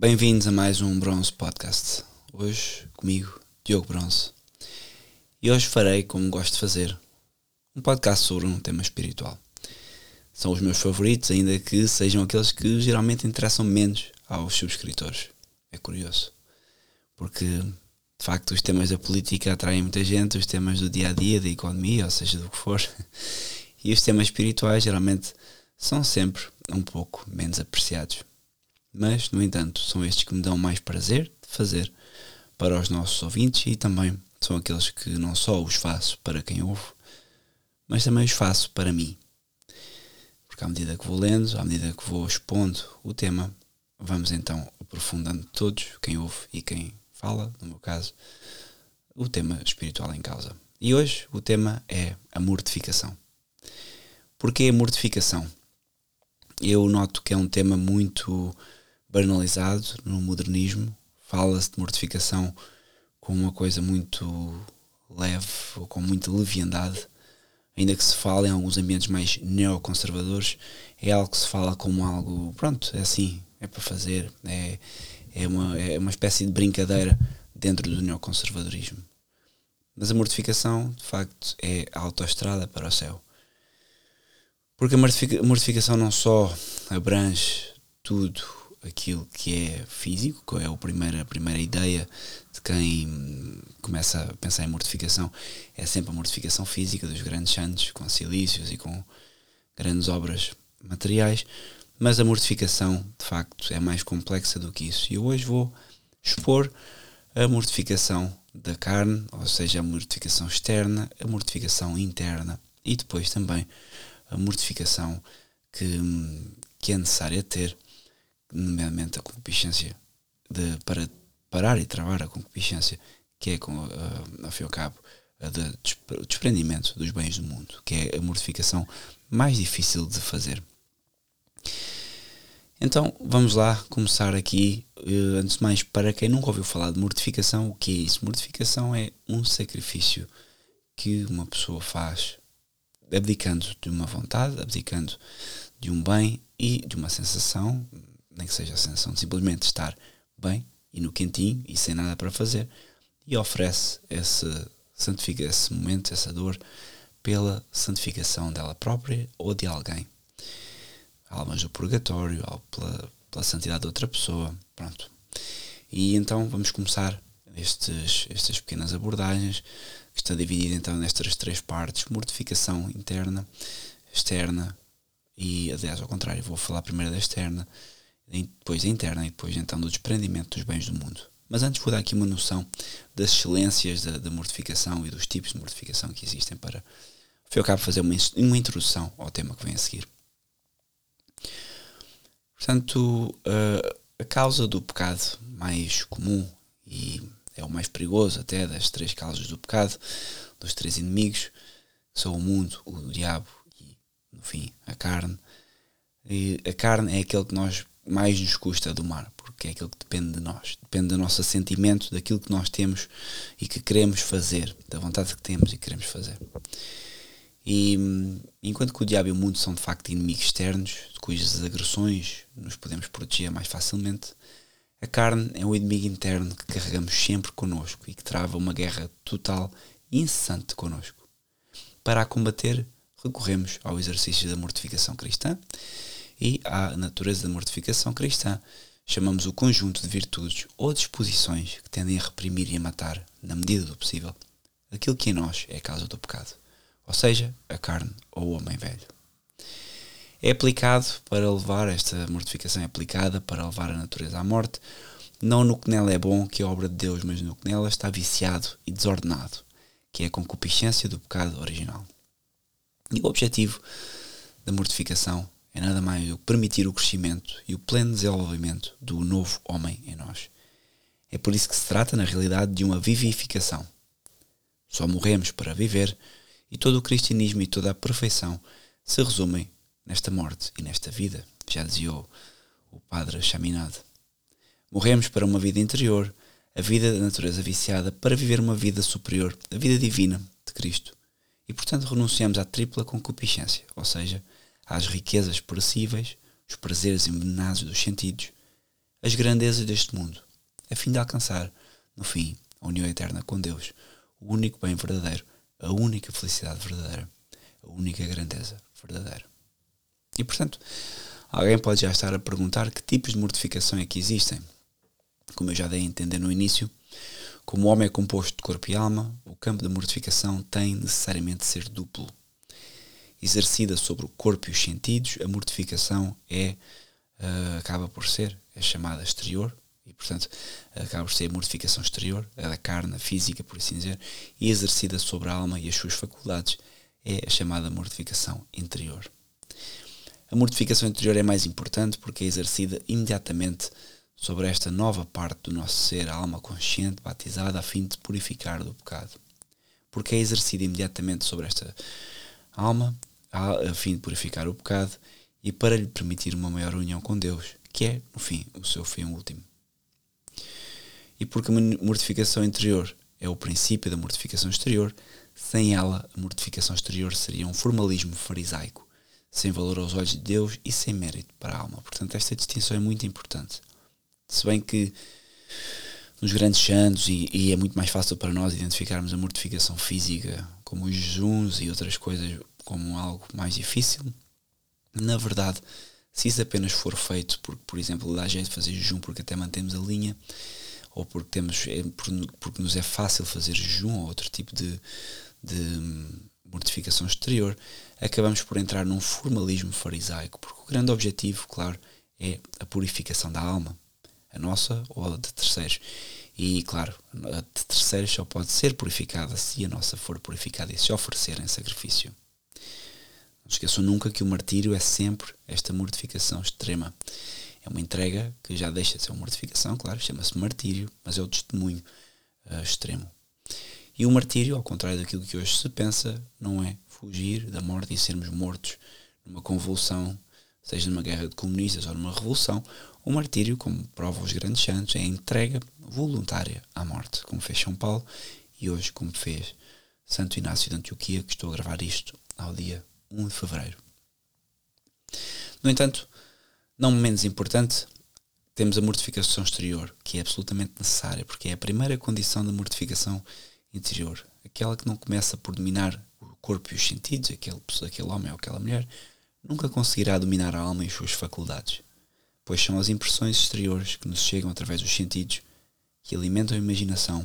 Bem-vindos a mais um Bronze Podcast. Hoje comigo, Diogo Bronze. E hoje farei, como gosto de fazer, um podcast sobre um tema espiritual. São os meus favoritos, ainda que sejam aqueles que geralmente interessam menos aos subscritores. É curioso. Porque, de facto, os temas da política atraem muita gente, os temas do dia a dia, da economia, ou seja, do que for. E os temas espirituais geralmente são sempre um pouco menos apreciados. Mas, no entanto, são estes que me dão mais prazer de fazer para os nossos ouvintes e também são aqueles que não só os faço para quem ouve, mas também os faço para mim. Porque à medida que vou lendo, à medida que vou expondo o tema, vamos então aprofundando todos, quem ouve e quem fala, no meu caso, o tema espiritual em causa. E hoje o tema é a mortificação. Porquê a mortificação? Eu noto que é um tema muito banalizado no modernismo. Fala-se de mortificação como uma coisa muito leve ou com muita leviandade. Ainda que se fale em alguns ambientes mais neoconservadores, é algo que se fala como algo, pronto, é assim, é para fazer, é, é, uma, é uma espécie de brincadeira dentro do neoconservadorismo. Mas a mortificação, de facto, é a autoestrada para o céu. Porque a mortificação não só abrange tudo aquilo que é físico, que é a primeira, a primeira ideia de quem começa a pensar em mortificação, é sempre a mortificação física dos grandes santos, com silícios e com grandes obras materiais, mas a mortificação, de facto, é mais complexa do que isso. E eu hoje vou expor a mortificação da carne, ou seja, a mortificação externa, a mortificação interna e depois também a mortificação que, que é necessária ter, nomeadamente a concupiscência, de, para parar e travar a concupiscência, que é, com, uh, ao fim e ao cabo, o desprendimento dos bens do mundo, que é a mortificação mais difícil de fazer. Então vamos lá começar aqui. Uh, antes de mais, para quem nunca ouviu falar de mortificação, o que é isso? Mortificação é um sacrifício que uma pessoa faz abdicando de uma vontade, abdicando de um bem e de uma sensação, nem que seja a sensação de simplesmente estar bem e no quentinho e sem nada para fazer, e oferece esse, santifica esse momento, essa dor, pela santificação dela própria ou de alguém. Almas do purgatório, ou pela, pela santidade de outra pessoa, pronto. E então vamos começar estes, estas pequenas abordagens que está dividida então nestas três partes: mortificação interna, externa e, aliás, ao contrário, vou falar primeiro da externa, depois interna e depois então do desprendimento dos bens do mundo. Mas antes vou dar aqui uma noção das excelências da, da mortificação e dos tipos de mortificação que existem para, ao cabo, fazer uma, uma introdução ao tema que vem a seguir. Portanto, uh, a causa do pecado mais comum e é o mais perigoso até das três causas do pecado, dos três inimigos, são o mundo, o diabo e, no fim, a carne. E a carne é aquele que nós mais nos custa domar, porque é aquele que depende de nós, depende do nosso sentimento, daquilo que nós temos e que queremos fazer, da vontade que temos e queremos fazer. E enquanto que o diabo e o mundo são de facto inimigos externos, de cujas agressões nos podemos proteger mais facilmente, a carne é o inimigo interno que carregamos sempre connosco e que trava uma guerra total e incessante connosco. Para a combater, recorremos ao exercício da mortificação cristã e à natureza da mortificação cristã chamamos o conjunto de virtudes ou disposições que tendem a reprimir e a matar, na medida do possível, aquilo que em nós é a causa do pecado, ou seja, a carne ou o homem velho é aplicado para levar, esta mortificação é aplicada para levar a natureza à morte, não no que nela é bom, que é obra de Deus, mas no que nela está viciado e desordenado, que é a concupiscência do pecado original. E o objetivo da mortificação é nada mais do que permitir o crescimento e o pleno desenvolvimento do novo homem em nós. É por isso que se trata, na realidade, de uma vivificação. Só morremos para viver e todo o cristianismo e toda a perfeição se resumem nesta morte e nesta vida, já dizia o, padre Chaminade. Morremos para uma vida interior, a vida da natureza viciada, para viver uma vida superior, a vida divina de Cristo. E portanto renunciamos à tripla concupiscência, ou seja, às riquezas perecíveis, os prazeres envenenados dos sentidos, as grandezas deste mundo, a fim de alcançar, no fim, a união eterna com Deus, o único bem verdadeiro, a única felicidade verdadeira, a única grandeza verdadeira. E portanto, alguém pode já estar a perguntar que tipos de mortificação é que existem. Como eu já dei a entender no início, como o homem é composto de corpo e alma, o campo da mortificação tem necessariamente de ser duplo. Exercida sobre o corpo e os sentidos, a mortificação é uh, acaba por ser é chamada exterior e portanto acaba por ser a mortificação exterior, a da carne, a física, por assim dizer, e exercida sobre a alma e as suas faculdades é a chamada mortificação interior. A mortificação interior é mais importante porque é exercida imediatamente sobre esta nova parte do nosso ser, a alma consciente, batizada, a fim de purificar do pecado. Porque é exercida imediatamente sobre esta alma, a, fim de purificar o pecado e para lhe permitir uma maior união com Deus, que é, no fim, o seu fim último. E porque a mortificação interior é o princípio da mortificação exterior, sem ela, a mortificação exterior seria um formalismo farisaico, sem valor aos olhos de Deus e sem mérito para a alma. Portanto, esta distinção é muito importante. Se bem que nos grandes santos, e, e, é muito mais fácil para nós identificarmos a mortificação física como os jejuns e outras coisas como algo mais difícil, na verdade, se isso apenas for feito porque, por exemplo, dá jeito de fazer jejum porque até mantemos a linha, ou porque, temos, é, porque nos é fácil fazer jejum ou outro tipo de, de mortificação exterior, acabamos por entrar num formalismo farisaico, porque o grande objetivo, claro, é a purificação da alma a nossa ou a de terceiros. E claro, a de terceiros só pode ser purificada se a nossa for purificada e se oferecer em sacrifício. Não esqueçam nunca que o martírio é sempre esta mortificação extrema. É uma entrega que já deixa de ser uma mortificação, claro, chama-se martírio, mas é o testemunho uh, extremo. E o martírio, ao contrário daquilo que hoje se pensa, não é fugir da morte e sermos mortos numa convulsão, seja numa guerra de comunistas ou numa revolução, o martírio, como prova os grandes santos, é a entrega voluntária à morte, como fez São Paulo e hoje como fez Santo Inácio de Antioquia, que estou a gravar isto ao dia 1 de fevereiro. No entanto, não menos importante, temos a mortificação exterior, que é absolutamente necessária, porque é a primeira condição da mortificação interior, aquela que não começa por dominar o corpo e os sentidos, aquele, aquele homem ou aquela mulher, nunca conseguirá dominar a alma e as suas faculdades pois são as impressões exteriores que nos chegam através dos sentidos, que alimentam a imaginação,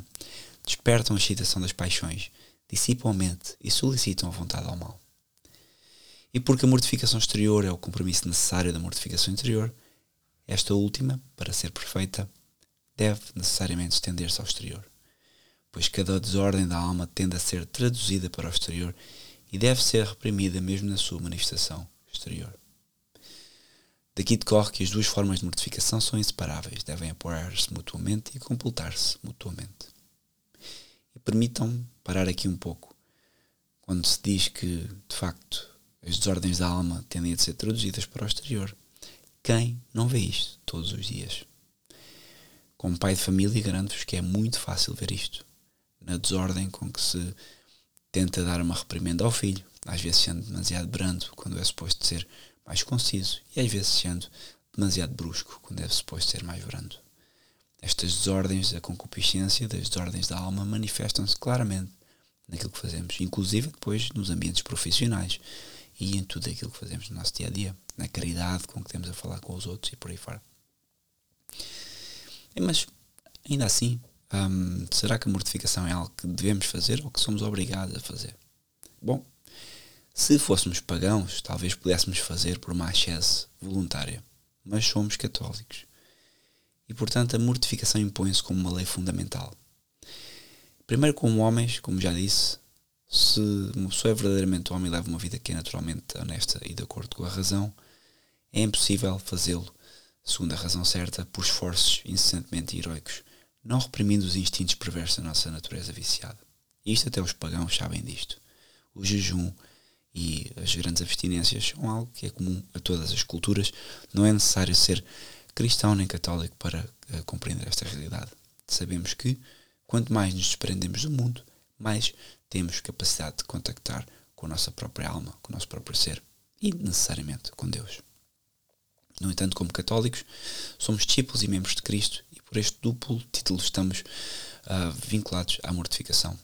despertam a excitação das paixões, dissipam a mente e solicitam a vontade ao mal. E porque a mortificação exterior é o compromisso necessário da mortificação interior, esta última, para ser perfeita, deve necessariamente estender-se ao exterior, pois cada desordem da alma tende a ser traduzida para o exterior e deve ser reprimida mesmo na sua manifestação exterior. Daqui decorre que as duas formas de mortificação são inseparáveis, devem apoiar-se mutuamente e completar-se mutuamente. E permitam parar aqui um pouco. Quando se diz que, de facto, as desordens da alma tendem a ser traduzidas para o exterior, quem não vê isto todos os dias? Como pai de família, garanto-vos que é muito fácil ver isto. Na desordem com que se tenta dar uma reprimenda ao filho, às vezes sendo demasiado brando, quando é suposto ser mais conciso e às vezes sendo demasiado brusco, quando é suposto ser mais brando. Estas desordens da concupiscência, das desordens da alma, manifestam-se claramente naquilo que fazemos, inclusive depois nos ambientes profissionais e em tudo aquilo que fazemos no nosso dia a dia, na caridade com que temos a falar com os outros e por aí fora. Mas, ainda assim, hum, será que a mortificação é algo que devemos fazer ou que somos obrigados a fazer? Bom, se fôssemos pagãos, talvez pudéssemos fazer por uma ascese voluntária, mas somos católicos. E, portanto, a mortificação impõe-se como uma lei fundamental. Primeiro, como homens, como já disse, se uma pessoa é verdadeiramente homem e leva uma vida que é naturalmente honesta e de acordo com a razão, é impossível fazê-lo, segundo a razão certa, por esforços incessantemente heroicos, não reprimindo os instintos perversos da nossa natureza viciada. Isto até os pagãos sabem disto. O jejum, e as grandes abstinências são algo que é comum a todas as culturas. Não é necessário ser cristão nem católico para uh, compreender esta realidade. Sabemos que quanto mais nos desprendemos do mundo, mais temos capacidade de contactar com a nossa própria alma, com o nosso próprio ser e necessariamente com Deus. No entanto, como católicos, somos discípulos e membros de Cristo e por este duplo título estamos uh, vinculados à mortificação.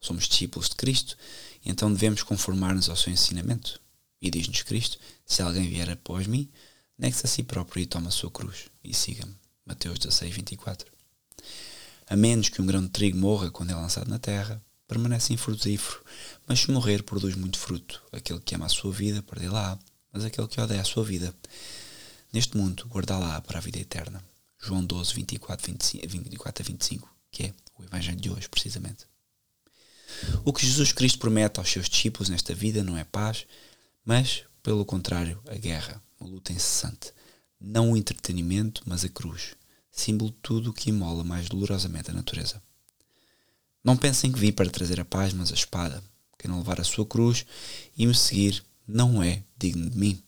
Somos discípulos de Cristo e então devemos conformar-nos ao seu ensinamento. E diz-nos Cristo: Se alguém vier após mim, negue-se a si próprio e toma a sua cruz e siga-me. Mateus 16, 24. A menos que um grão de trigo morra quando é lançado na terra, permanece infrutífero, mas se morrer, produz muito fruto. Aquele que ama a sua vida, perdê-la, mas aquele que odeia a sua vida, neste mundo, guardá-la para a vida eterna. João 12, 24, 25, 24 a 25, que é o Evangelho de hoje, precisamente. O que Jesus Cristo promete aos seus discípulos nesta vida não é paz, mas, pelo contrário, a guerra, uma luta incessante. Não o entretenimento, mas a cruz, símbolo de tudo o que imola mais dolorosamente a natureza. Não pensem que vim para trazer a paz, mas a espada. Quem não levar a sua cruz e me seguir não é digno de mim.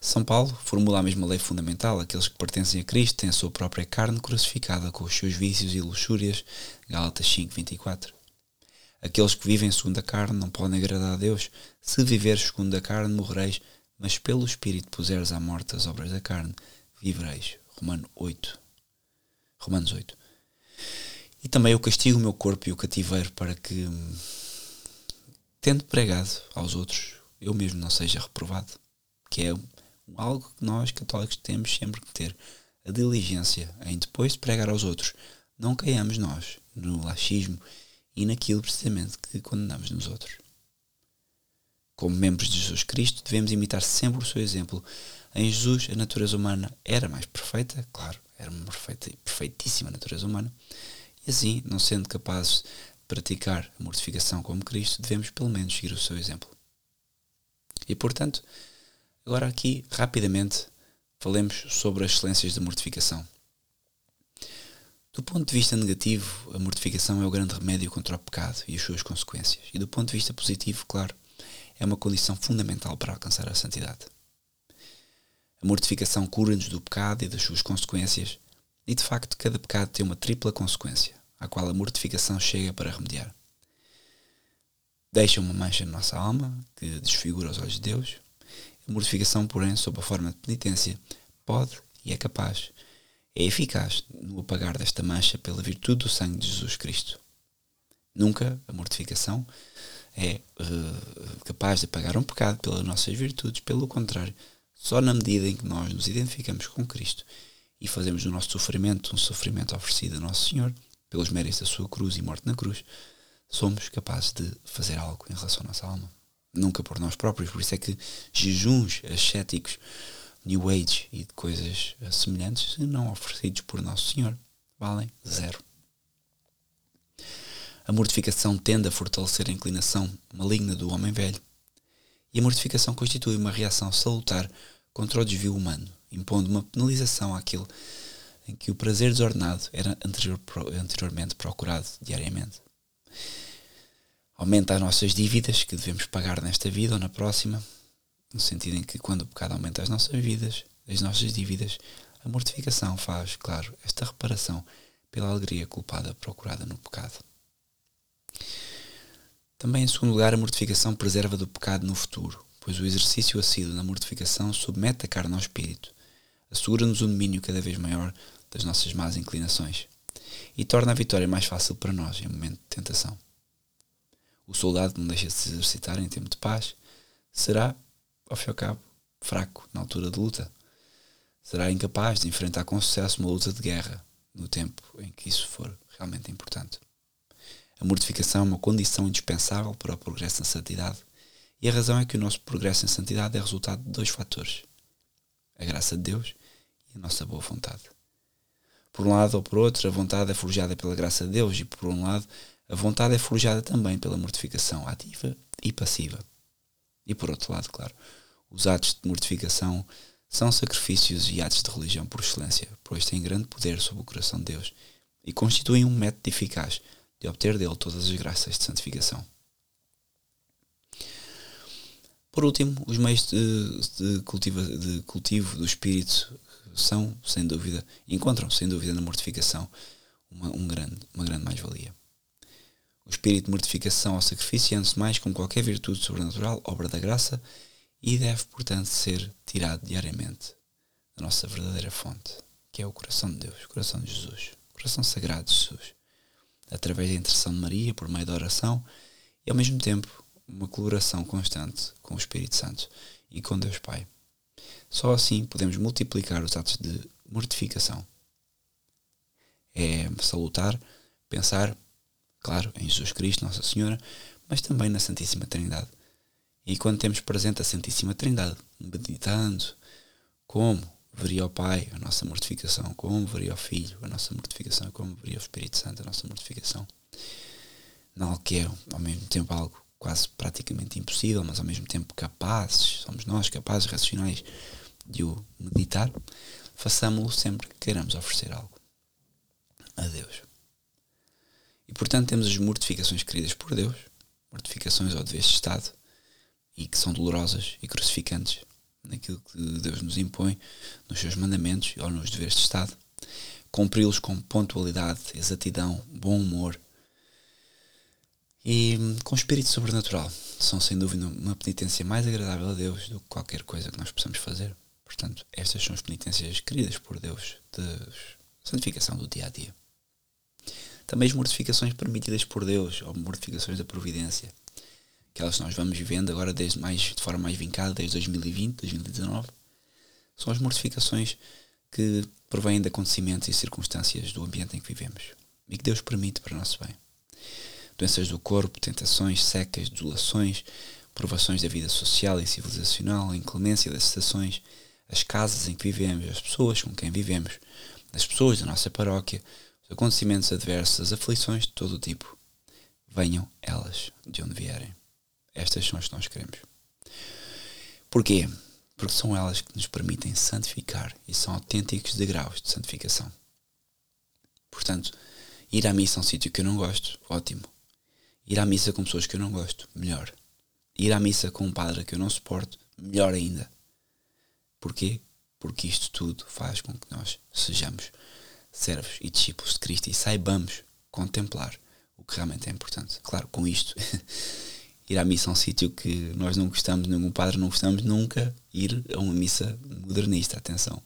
São Paulo formula a mesma lei fundamental: aqueles que pertencem a Cristo têm a sua própria carne crucificada com os seus vícios e luxúrias. Gálatas 5, 24. Aqueles que vivem segundo a carne não podem agradar a Deus. Se viveres segundo a carne, morrereis, mas pelo Espírito puseres à morte as obras da carne, vivereis. Romano 8. Romanos 8. E também eu castigo o meu corpo e o cativeiro para que, tendo pregado aos outros, eu mesmo não seja reprovado. Que é algo que nós católicos temos sempre que ter. A diligência em depois de pregar aos outros. Não caiamos nós no laxismo e naquilo precisamente que condenamos nos outros. Como membros de Jesus Cristo, devemos imitar sempre o seu exemplo. Em Jesus, a natureza humana era mais perfeita, claro, era uma perfeita, perfeitíssima natureza humana, assim, não sendo capazes de praticar a mortificação como Cristo, devemos pelo menos seguir o seu exemplo. E portanto, agora aqui, rapidamente, falemos sobre as excelências da mortificação. Do ponto de vista negativo, a mortificação é o grande remédio contra o pecado e as suas consequências. E do ponto de vista positivo, claro, é uma condição fundamental para alcançar a santidade. A mortificação cura-nos do pecado e das suas consequências, e de facto cada pecado tem uma tripla consequência, à qual a mortificação chega para remediar. Deixa uma mancha na nossa alma, que desfigura os olhos de Deus. A mortificação, porém, sob a forma de penitência, pode e é capaz é eficaz no apagar desta mancha pela virtude do sangue de Jesus Cristo. Nunca a mortificação é uh, capaz de apagar um pecado pelas nossas virtudes, pelo contrário, só na medida em que nós nos identificamos com Cristo e fazemos do nosso sofrimento um sofrimento oferecido a Nosso Senhor, pelos méritos da sua cruz e morte na cruz, somos capazes de fazer algo em relação à nossa alma. Nunca por nós próprios, por isso é que jejuns ascéticos New Age e de coisas semelhantes, não oferecidos por Nosso Senhor, valem zero. A mortificação tende a fortalecer a inclinação maligna do homem velho, e a mortificação constitui uma reação salutar contra o desvio humano, impondo uma penalização àquele em que o prazer desordenado era anterior, anteriormente procurado diariamente. Aumenta as nossas dívidas que devemos pagar nesta vida ou na próxima, no sentido em que quando o pecado aumenta as nossas vidas, as nossas dívidas, a mortificação faz, claro, esta reparação pela alegria culpada procurada no pecado. Também, em segundo lugar, a mortificação preserva do pecado no futuro, pois o exercício assíduo na mortificação submete a carne ao espírito, assegura-nos um domínio cada vez maior das nossas más inclinações e torna a vitória mais fácil para nós em momento de tentação. O soldado não deixa de se exercitar em tempo de paz, será ao fim e ao cabo, fraco na altura de luta. Será incapaz de enfrentar com sucesso uma luta de guerra no tempo em que isso for realmente importante. A mortificação é uma condição indispensável para o progresso na santidade, e a razão é que o nosso progresso em santidade é resultado de dois fatores: a graça de Deus e a nossa boa vontade. Por um lado ou por outro, a vontade é forjada pela graça de Deus, e por um lado, a vontade é forjada também pela mortificação ativa e passiva. E por outro lado, claro, os atos de mortificação são sacrifícios e atos de religião por excelência, pois têm grande poder sobre o coração de Deus e constituem um método eficaz de obter dele todas as graças de santificação. Por último, os meios de, de, de cultivo do espírito são, sem dúvida, encontram, sem dúvida, na mortificação uma, um grande, uma grande mais-valia. O espírito de mortificação ao sacrifício, antes de mais, com qualquer virtude sobrenatural, obra da graça, e deve, portanto, ser tirado diariamente da nossa verdadeira fonte, que é o coração de Deus, o coração de Jesus, o coração sagrado de Jesus, através da intercessão de Maria, por meio da oração e, ao mesmo tempo, uma colaboração constante com o Espírito Santo e com Deus Pai. Só assim podemos multiplicar os atos de mortificação. É salutar, pensar, claro, em Jesus Cristo, Nossa Senhora, mas também na Santíssima Trindade. E quando temos presente a Santíssima Trindade, meditando como veria o Pai a nossa mortificação, como veria o Filho a nossa mortificação, como veria o Espírito Santo a nossa mortificação, não que é ao mesmo tempo algo quase praticamente impossível, mas ao mesmo tempo capazes, somos nós capazes, racionais, de o meditar, façamos-lo sempre que queiramos oferecer algo a Deus. E portanto temos as mortificações queridas por Deus, mortificações ao dever de Estado, e que são dolorosas e crucificantes naquilo que Deus nos impõe, nos seus mandamentos ou nos deveres de Estado. Cumpri-los com pontualidade, exatidão, bom humor e com espírito sobrenatural. São sem dúvida uma penitência mais agradável a Deus do que qualquer coisa que nós possamos fazer. Portanto, estas são as penitências queridas por Deus de santificação do dia a dia. Também as mortificações permitidas por Deus, ou mortificações da providência, aquelas que nós vamos vivendo agora desde mais, de forma mais vincada, desde 2020, 2019, são as mortificações que provêm de acontecimentos e circunstâncias do ambiente em que vivemos e que Deus permite para o nosso bem. Doenças do corpo, tentações, secas, desolações, provações da vida social e civilizacional, a inclemência das estações, as casas em que vivemos, as pessoas com quem vivemos, as pessoas da nossa paróquia, os acontecimentos adversos, as aflições de todo o tipo. Venham elas de onde vierem. Estas são as que nós queremos. Porquê? Porque são elas que nos permitem santificar e são autênticos degraus de santificação. Portanto, ir à missa a um sítio que eu não gosto, ótimo. Ir à missa com pessoas que eu não gosto, melhor. Ir à missa com um padre que eu não suporto, melhor ainda. Porquê? Porque isto tudo faz com que nós sejamos servos e discípulos de Cristo e saibamos contemplar o que realmente é importante. Claro, com isto, ir à missa a um sítio que nós não gostamos, nenhum padre não gostamos, nunca ir a uma missa modernista. Atenção,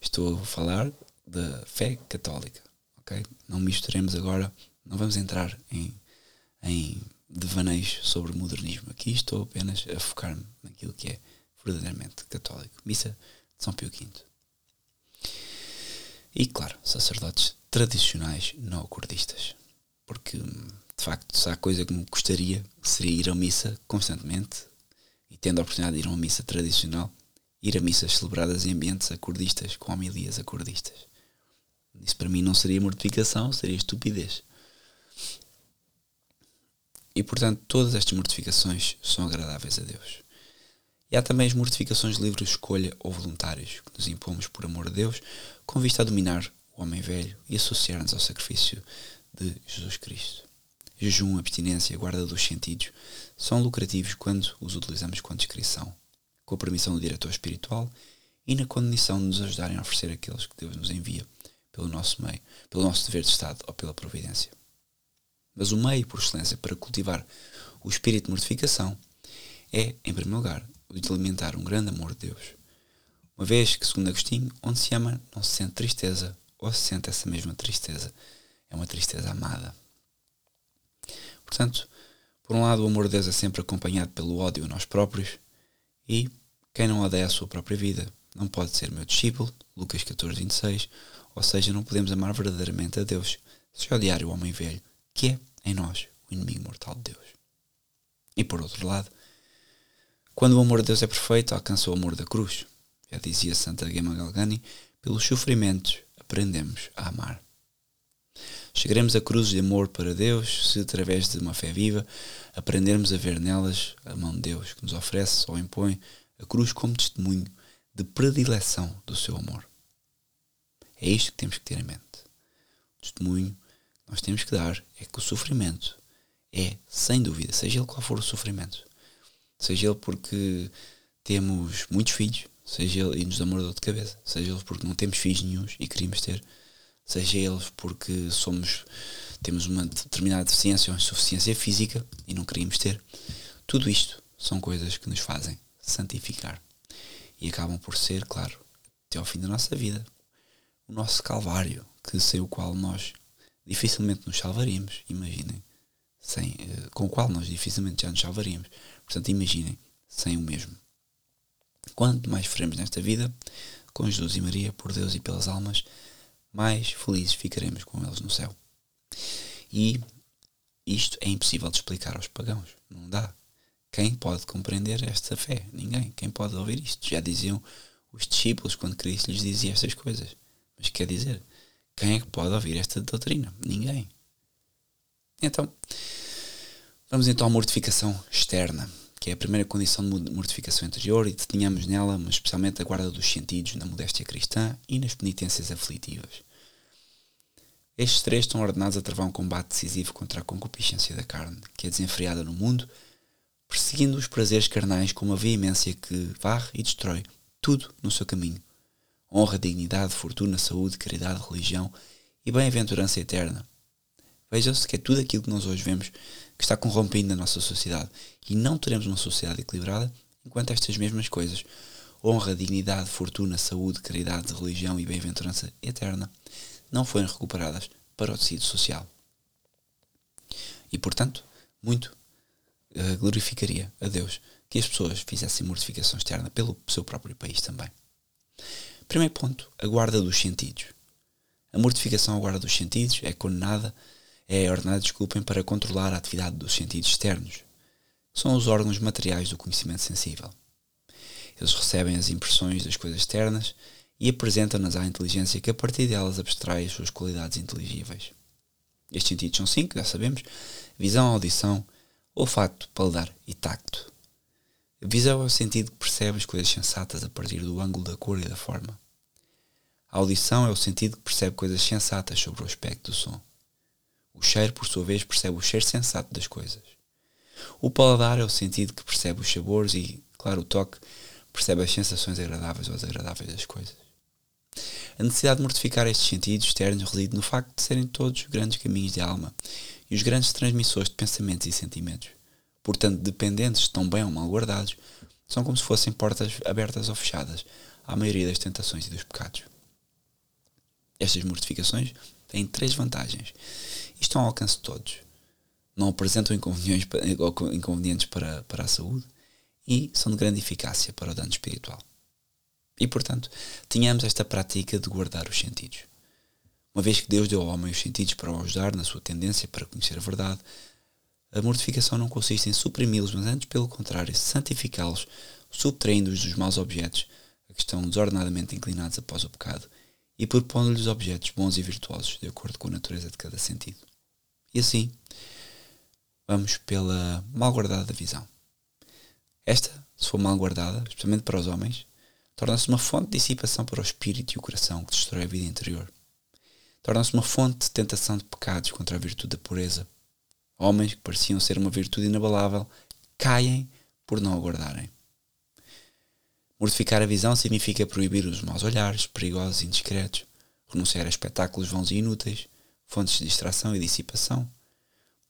estou a falar da fé católica, ok? Não misturemos agora, não vamos entrar em, em devaneios sobre o modernismo. Aqui estou apenas a focar-me naquilo que é verdadeiramente católico. Missa de São Pio V. E, claro, sacerdotes tradicionais não acordistas. Porque, de facto, se há coisa que me gostaria, seria ir a missa constantemente e tendo a oportunidade de ir a uma missa tradicional, ir a missas celebradas em ambientes acordistas, com homilias acordistas. Isso para mim não seria mortificação, seria estupidez. E portanto, todas estas mortificações são agradáveis a Deus. E há também as mortificações de livre escolha ou voluntários, que nos impomos por amor a Deus, com vista a dominar o homem velho e associar-nos ao sacrifício de Jesus Cristo. Jejum, abstinência, guarda dos sentidos são lucrativos quando os utilizamos com discrição, com a permissão do diretor espiritual e na condição de nos ajudarem a oferecer aqueles que Deus nos envia pelo nosso meio, pelo nosso dever de Estado ou pela providência. Mas o meio, por excelência, para cultivar o espírito de mortificação é, em primeiro lugar, o de alimentar um grande amor de Deus. Uma vez que, segundo Agostinho, onde se ama não se sente tristeza, ou se sente essa mesma tristeza. É uma tristeza amada. Portanto, por um lado, o amor de Deus é sempre acompanhado pelo ódio a nós próprios, e quem não odeia a sua própria vida não pode ser meu discípulo, Lucas 14, 26, ou seja, não podemos amar verdadeiramente a Deus se odiar o homem velho, que é, em nós, o inimigo mortal de Deus. E por outro lado, quando o amor de Deus é perfeito, alcança o amor da cruz. Já dizia Santa Gema Galgani, pelos sofrimentos aprendemos a amar. Chegaremos a cruzes de amor para Deus se, através de uma fé viva, aprendermos a ver nelas a mão de Deus que nos oferece ou impõe a cruz como testemunho de predileção do seu amor. É isto que temos que ter em mente. O testemunho nós temos que dar é que o sofrimento é, sem dúvida, seja ele qual for o sofrimento, Seja ele porque temos muitos filhos, seja ele e nos dá dor de cabeça, seja ele porque não temos filhos nenhums e queríamos ter, seja eles porque somos temos uma determinada deficiência ou insuficiência física e não queríamos ter. Tudo isto são coisas que nos fazem santificar. E acabam por ser, claro, até ao fim da nossa vida, o nosso calvário, que sem o qual nós dificilmente nos salvaríamos, imaginem, sem, uh, com o qual nós dificilmente já nos salvaríamos. Portanto, imaginem, sem o mesmo. Quanto mais faremos nesta vida, com Jesus e Maria, por Deus e pelas almas, mais felizes ficaremos com eles no céu. E isto é impossível de explicar aos pagãos. Não dá. Quem pode compreender esta fé? Ninguém. Quem pode ouvir isto? Já diziam os discípulos quando Cristo lhes dizia estas coisas. Mas quer dizer, quem é que pode ouvir esta doutrina? Ninguém. Então, vamos então à mortificação externa, que é a primeira condição de mortificação interior e detenhamos nela, mas especialmente a guarda dos sentidos na modéstia cristã e nas penitências aflitivas. Estes três estão ordenados a travar um combate decisivo contra a concupiscência da carne, que é desenfreada no mundo, perseguindo os prazeres carnais com uma veemência que varre e destrói tudo no seu caminho. Honra, dignidade, fortuna, saúde, caridade, religião e bem-aventurança eterna. Vejam-se que é tudo aquilo que nós hoje vemos que está corrompendo a nossa sociedade. E não teremos uma sociedade equilibrada enquanto estas mesmas coisas, honra, dignidade, fortuna, saúde, caridade, religião e bem-aventurança eterna, não forem recuperadas para o tecido social. E, portanto, muito uh, glorificaria a Deus que as pessoas fizessem mortificação externa pelo seu próprio país também. Primeiro ponto, a guarda dos sentidos. A mortificação à guarda dos sentidos é condenada, é ordenada, desculpem, para controlar a atividade dos sentidos externos. São os órgãos materiais do conhecimento sensível. Eles recebem as impressões das coisas externas e apresentam-nas à inteligência que a partir delas abstrai as suas qualidades inteligíveis. Estes sentidos são cinco, já sabemos: visão, audição, olfato, paladar e tacto. Visão é o sentido que percebe as coisas sensatas a partir do ângulo da cor e da forma. A audição é o sentido que percebe coisas sensatas sobre o aspecto do som. O cheiro, por sua vez, percebe o cheiro sensato das coisas. O paladar é o sentido que percebe os sabores e, claro, o toque percebe as sensações agradáveis ou desagradáveis das coisas. A necessidade de mortificar estes sentidos externos reside no facto de serem todos grandes caminhos de alma e os grandes transmissores de pensamentos e sentimentos. Portanto, dependentes de tão bem ou mal guardados, são como se fossem portas abertas ou fechadas à maioria das tentações e dos pecados. Estas mortificações têm três vantagens e estão ao alcance de todos. Não apresentam inconvenientes para, para a saúde e são de grande eficácia para o dano espiritual. E, portanto, tínhamos esta prática de guardar os sentidos. Uma vez que Deus deu ao homem os sentidos para o ajudar na sua tendência para conhecer a verdade, a mortificação não consiste em suprimi-los, mas antes, pelo contrário, santificá-los, subtraindo-os dos maus objetos a que estão desordenadamente inclinados após o pecado e propondo-lhes objetos bons e virtuosos, de acordo com a natureza de cada sentido. E assim, vamos pela mal guardada visão. Esta, se for mal guardada, especialmente para os homens, torna-se uma fonte de dissipação para o espírito e o coração que destrói a vida interior. Torna-se uma fonte de tentação de pecados contra a virtude da pureza. Homens que pareciam ser uma virtude inabalável caem por não aguardarem. Mortificar a visão significa proibir os maus olhares, perigosos e indiscretos, renunciar a espetáculos vãos e inúteis, fontes de distração e dissipação,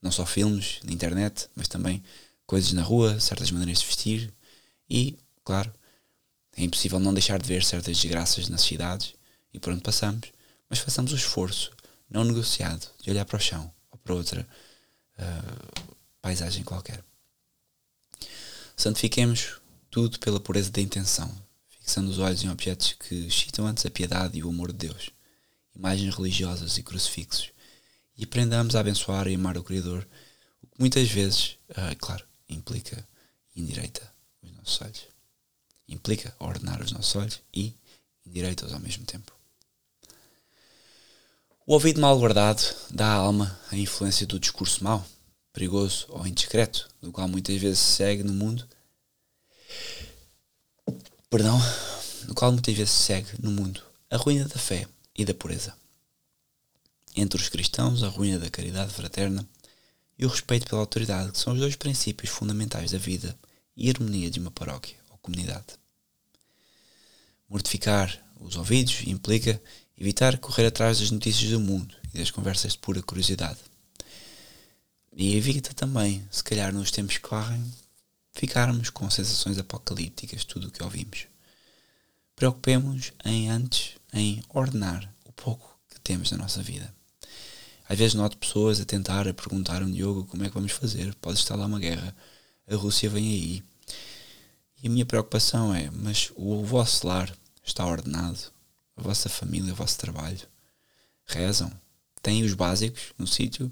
não só filmes, na internet, mas também coisas na rua, certas maneiras de vestir. E, claro, é impossível não deixar de ver certas desgraças nas cidades e por onde passamos, mas façamos o esforço, não negociado, de olhar para o chão ou para outra uh, paisagem qualquer. Santifiquemos tudo pela pureza da intenção, fixando os olhos em objetos que excitam antes a piedade e o amor de Deus, imagens religiosas e crucifixos, e aprendamos a abençoar e amar o Criador, o que muitas vezes, uh, claro, implica indireita os nossos olhos implica ordenar os nossos olhos e endireitos ao mesmo tempo. O ouvido mal guardado dá à alma a influência do discurso mau, perigoso ou indiscreto, do qual muitas vezes se segue no mundo. Perdão, no qual muitas vezes se segue no mundo a ruína da fé e da pureza. Entre os cristãos, a ruína da caridade fraterna e o respeito pela autoridade, que são os dois princípios fundamentais da vida e harmonia de uma paróquia comunidade. Mortificar os ouvidos implica evitar correr atrás das notícias do mundo e das conversas de pura curiosidade. E evita também, se calhar nos tempos que correm, ficarmos com sensações apocalípticas tudo o que ouvimos. Preocupemos em antes em ordenar o pouco que temos na nossa vida. Às vezes noto pessoas a tentar, a perguntar um Diogo como é que vamos fazer, pode estar lá uma guerra, a Rússia vem aí. E a minha preocupação é, mas o vosso lar está ordenado, a vossa família, o vosso trabalho, rezam, têm os básicos no sítio,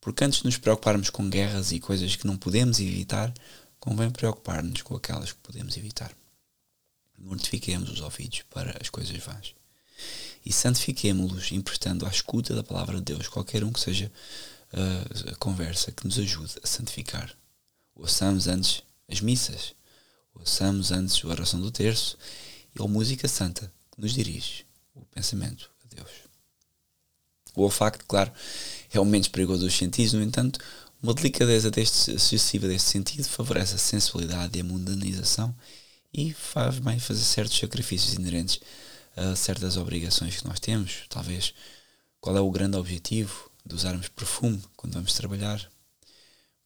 porque antes de nos preocuparmos com guerras e coisas que não podemos evitar, convém preocupar-nos com aquelas que podemos evitar. Mortifiquemos os ouvidos para as coisas vãs. E santifiquemo-los emprestando à escuta da palavra de Deus, qualquer um que seja uh, a conversa que nos ajude a santificar. Ouçamos antes as missas, ouçamos antes a oração do terço e a música santa nos dirige o pensamento a Deus. O olfacto, claro, é o menos perigoso dos sentidos, no entanto, uma delicadeza deste, excessiva deste sentido favorece a sensibilidade e a mundanização e faz bem fazer certos sacrifícios inerentes a certas obrigações que nós temos. Talvez qual é o grande objetivo de usarmos perfume quando vamos trabalhar?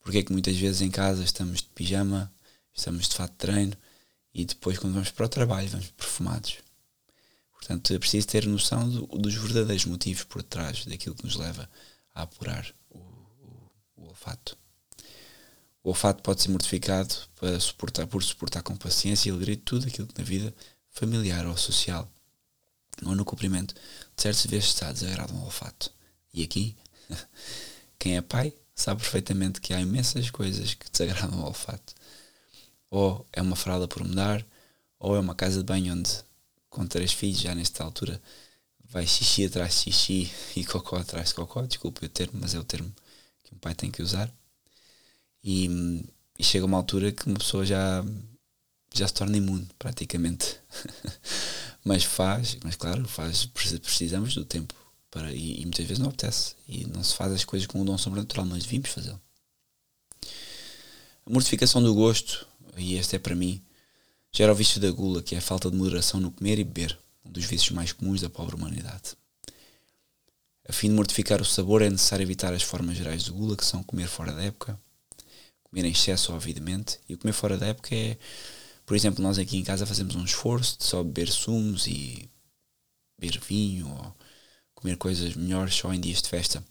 Porque é que muitas vezes em casa estamos de pijama, estamos de fato de treino e depois quando vamos para o trabalho vamos perfumados? Portanto, é preciso ter noção do, dos verdadeiros motivos por trás daquilo que nos leva a apurar o, o, o olfato. O olfato pode ser mortificado para suportar, por suportar com paciência e alegria tudo aquilo que na vida familiar ou social ou no cumprimento de certos Estado desagradam ao olfato. E aqui, quem é pai sabe perfeitamente que há imensas coisas que desagradam ao olfato. Ou é uma fralda por mudar, ou é uma casa de banho onde, com três filhos, já nesta altura, vai xixi atrás de xixi e cocó atrás de cocó. Desculpe o termo, mas é o termo que um pai tem que usar. E, e chega uma altura que uma pessoa já, já se torna imune, praticamente. mas faz, mas claro, faz, precisamos do tempo para, e, e, muitas vezes não apetece e não se faz as coisas com um dom sobrenatural, mas devíamos fazê-lo. A mortificação do gosto, e este é para mim, gera o vício da gula, que é a falta de moderação no comer e beber, um dos vícios mais comuns da pobre humanidade. A fim de mortificar o sabor é necessário evitar as formas gerais de gula, que são comer fora da época, comer em excesso ou avidamente, e o comer fora da época é por exemplo, nós aqui em casa fazemos um esforço de só beber sumos e beber vinho ou comer coisas melhores só em dias de festa.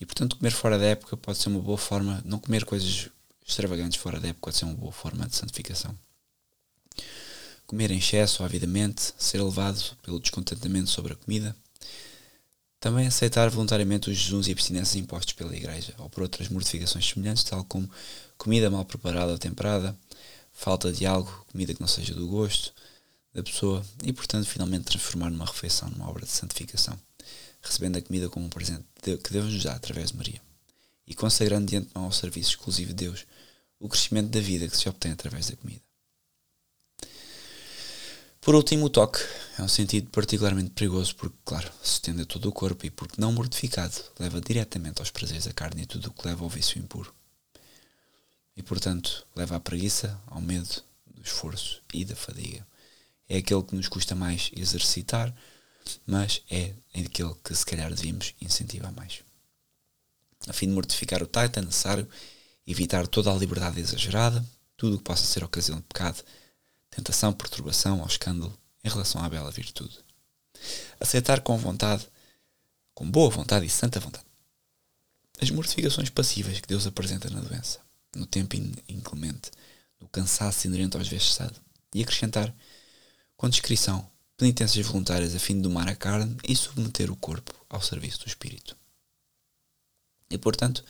E portanto, comer fora da época pode ser uma boa forma, não comer coisas extravagantes fora da época pode ser uma boa forma de santificação. Comer em excesso, avidamente, ser levado pelo descontentamento sobre a comida. Também aceitar voluntariamente os jejuns e abstinências impostos pela Igreja, ou por outras mortificações semelhantes, tal como comida mal preparada ou temperada, falta de algo, comida que não seja do gosto da pessoa e, portanto, finalmente transformar numa refeição, numa obra de santificação, recebendo a comida como um presente que Deus nos dá através de Maria e consagrando diante de ao serviço exclusivo de Deus o crescimento da vida que se obtém através da comida. Por último, o toque é um sentido particularmente perigoso porque, claro, se estende a todo o corpo e porque não mortificado leva diretamente aos prazeres da carne e tudo o que leva ao vício impuro e, portanto, leva à preguiça, ao medo, do esforço e da fadiga. É aquele que nos custa mais exercitar, mas é aquele que se calhar devíamos incentivar mais. A fim de mortificar o taito é necessário evitar toda a liberdade exagerada, tudo o que possa ser ocasião de pecado, tentação, perturbação ou escândalo em relação à bela virtude. Aceitar com vontade, com boa vontade e santa vontade, as mortificações passivas que Deus apresenta na doença no tempo inclemente, no cansaço inerente aos vestes de e acrescentar, com descrição, penitências voluntárias a fim de domar a carne e submeter o corpo ao serviço do espírito. E portanto,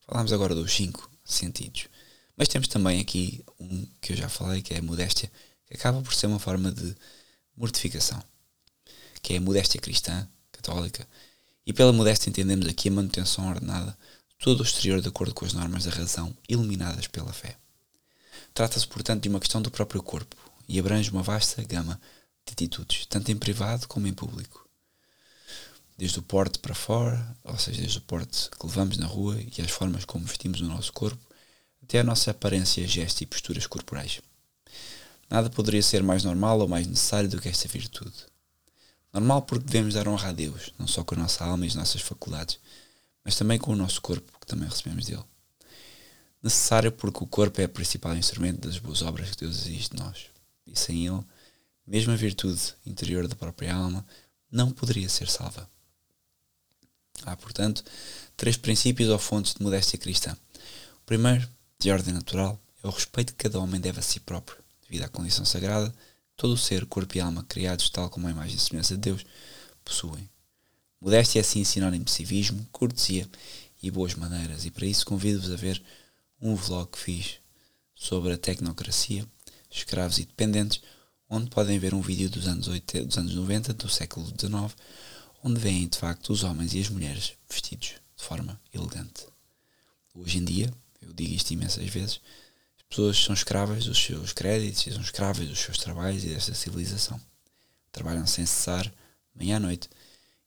falámos agora dos cinco sentidos. Mas temos também aqui um que eu já falei, que é a modéstia, que acaba por ser uma forma de mortificação, que é a modéstia cristã, católica. E pela modéstia entendemos aqui a manutenção ordenada todo o exterior de acordo com as normas da razão, iluminadas pela fé. Trata-se, portanto, de uma questão do próprio corpo e abrange uma vasta gama de atitudes, tanto em privado como em público. Desde o porte para fora, ou seja, desde o porte que levamos na rua e as formas como vestimos o nosso corpo, até a nossa aparência, gestos e posturas corporais. Nada poderia ser mais normal ou mais necessário do que esta virtude. Normal porque devemos dar honra a Deus, não só com a nossa alma e as nossas faculdades, mas também com o nosso corpo, que também recebemos dele. Necessário porque o corpo é o principal instrumento das boas obras que Deus exige de nós. E sem ele, mesmo a virtude interior da própria alma não poderia ser salva. Há, portanto, três princípios ou fontes de modéstia cristã. O primeiro, de ordem natural, é o respeito que cada homem deve a si próprio, devido à condição sagrada, todo o ser, corpo e alma, criados tal como a imagem e semelhança de Deus, possuem. Modéstia é assim sinónimo de civismo, cortesia e boas maneiras, e para isso convido-vos a ver um vlog que fiz sobre a tecnocracia, escravos e dependentes, onde podem ver um vídeo dos anos, 80, dos anos 90 do século XIX, onde veem de facto os homens e as mulheres vestidos de forma elegante. Hoje em dia, eu digo isto imensas vezes, as pessoas são escravas dos seus créditos, são escravas dos seus trabalhos e desta civilização. Trabalham sem cessar, manhã à noite,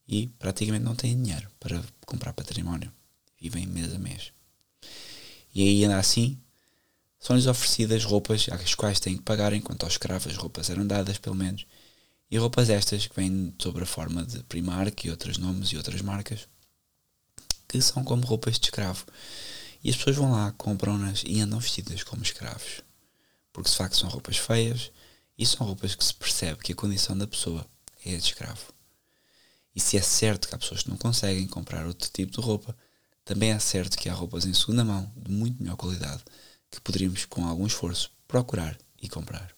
e praticamente não têm dinheiro para comprar património. Vivem mês a mês. E aí, ainda assim, são-lhes oferecidas roupas às quais têm que pagar, enquanto aos escravos as roupas eram dadas, pelo menos. E roupas estas que vêm sob a forma de Primark e outros nomes e outras marcas, que são como roupas de escravo. E as pessoas vão lá, compram-nas e andam vestidas como escravos. Porque de facto são roupas feias e são roupas que se percebe que a condição da pessoa é de escravo. E se é certo que há pessoas que não conseguem comprar outro tipo de roupa, também é certo que há roupas em segunda mão de muito melhor qualidade que poderíamos, com algum esforço, procurar e comprar.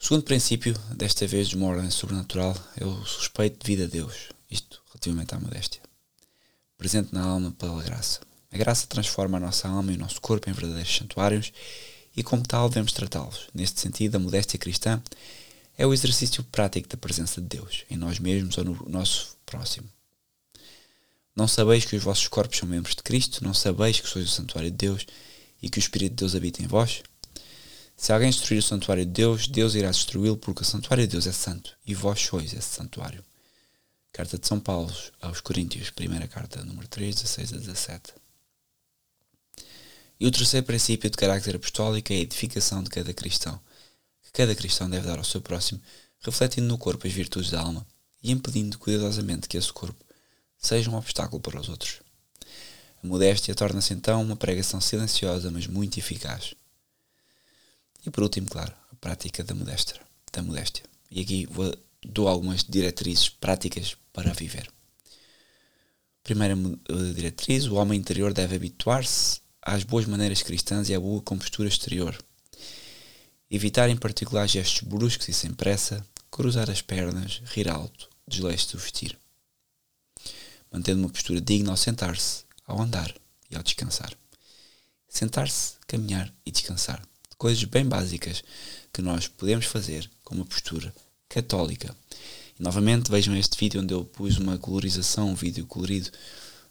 O segundo princípio, desta vez de uma ordem sobrenatural, é o respeito devido a Deus, isto relativamente à modéstia. Presente na alma pela graça. A graça transforma a nossa alma e o nosso corpo em verdadeiros santuários e, como tal, devemos tratá-los. Neste sentido, a modéstia cristã é o exercício prático da presença de Deus em nós mesmos ou no nosso próximo. Não sabeis que os vossos corpos são membros de Cristo? Não sabeis que sois o santuário de Deus e que o Espírito de Deus habita em vós? Se alguém destruir o santuário de Deus, Deus irá destruí-lo, porque o santuário de Deus é santo e vós sois esse santuário. Carta de São Paulo aos Coríntios, primeira carta, número 3, 16 a 17. E o terceiro princípio de caráter apostólico é a edificação de cada cristão, que cada cristão deve dar ao seu próximo, refletindo no corpo as virtudes da alma e impedindo cuidadosamente que esse corpo seja um obstáculo para os outros. A modéstia torna-se então uma pregação silenciosa, mas muito eficaz. E por último, claro, a prática da modéstia. Da modéstia. E aqui vou, dou algumas diretrizes práticas para viver. Primeira eh, diretriz: o homem interior deve habituar-se às boas maneiras cristãs e à boa compostura exterior. Evitar em particular gestos bruscos e sem pressa, cruzar as pernas, rir alto, desleixo de vestir mantendo uma postura digna ao sentar-se, ao andar e ao descansar. Sentar-se, caminhar e descansar. Coisas bem básicas que nós podemos fazer com uma postura católica. E novamente vejam este vídeo onde eu pus uma colorização, um vídeo colorido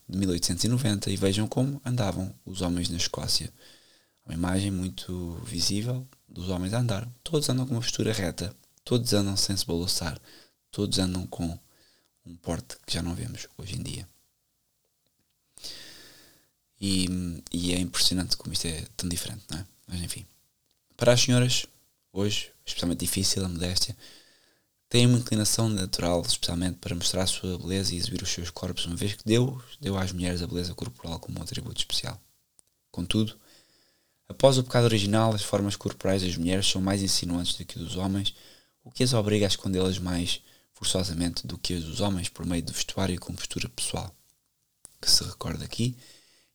de 1890 e vejam como andavam os homens na Escócia. Uma imagem muito visível dos homens a andar. Todos andam com uma postura reta, todos andam sem se balançar, todos andam com um porte que já não vemos hoje em dia. E, e é impressionante como isto é tão diferente, não é? Mas enfim. Para as senhoras, hoje, especialmente difícil, a modéstia, têm uma inclinação natural, especialmente para mostrar a sua beleza e exibir os seus corpos, uma vez que Deus deu às mulheres a beleza corporal como um atributo especial. Contudo, após o pecado original, as formas corporais das mulheres são mais insinuantes do que dos homens, o que as obriga a escondê-las mais forçosamente do que as dos homens por meio do vestuário e compostura pessoal. Que se recorda aqui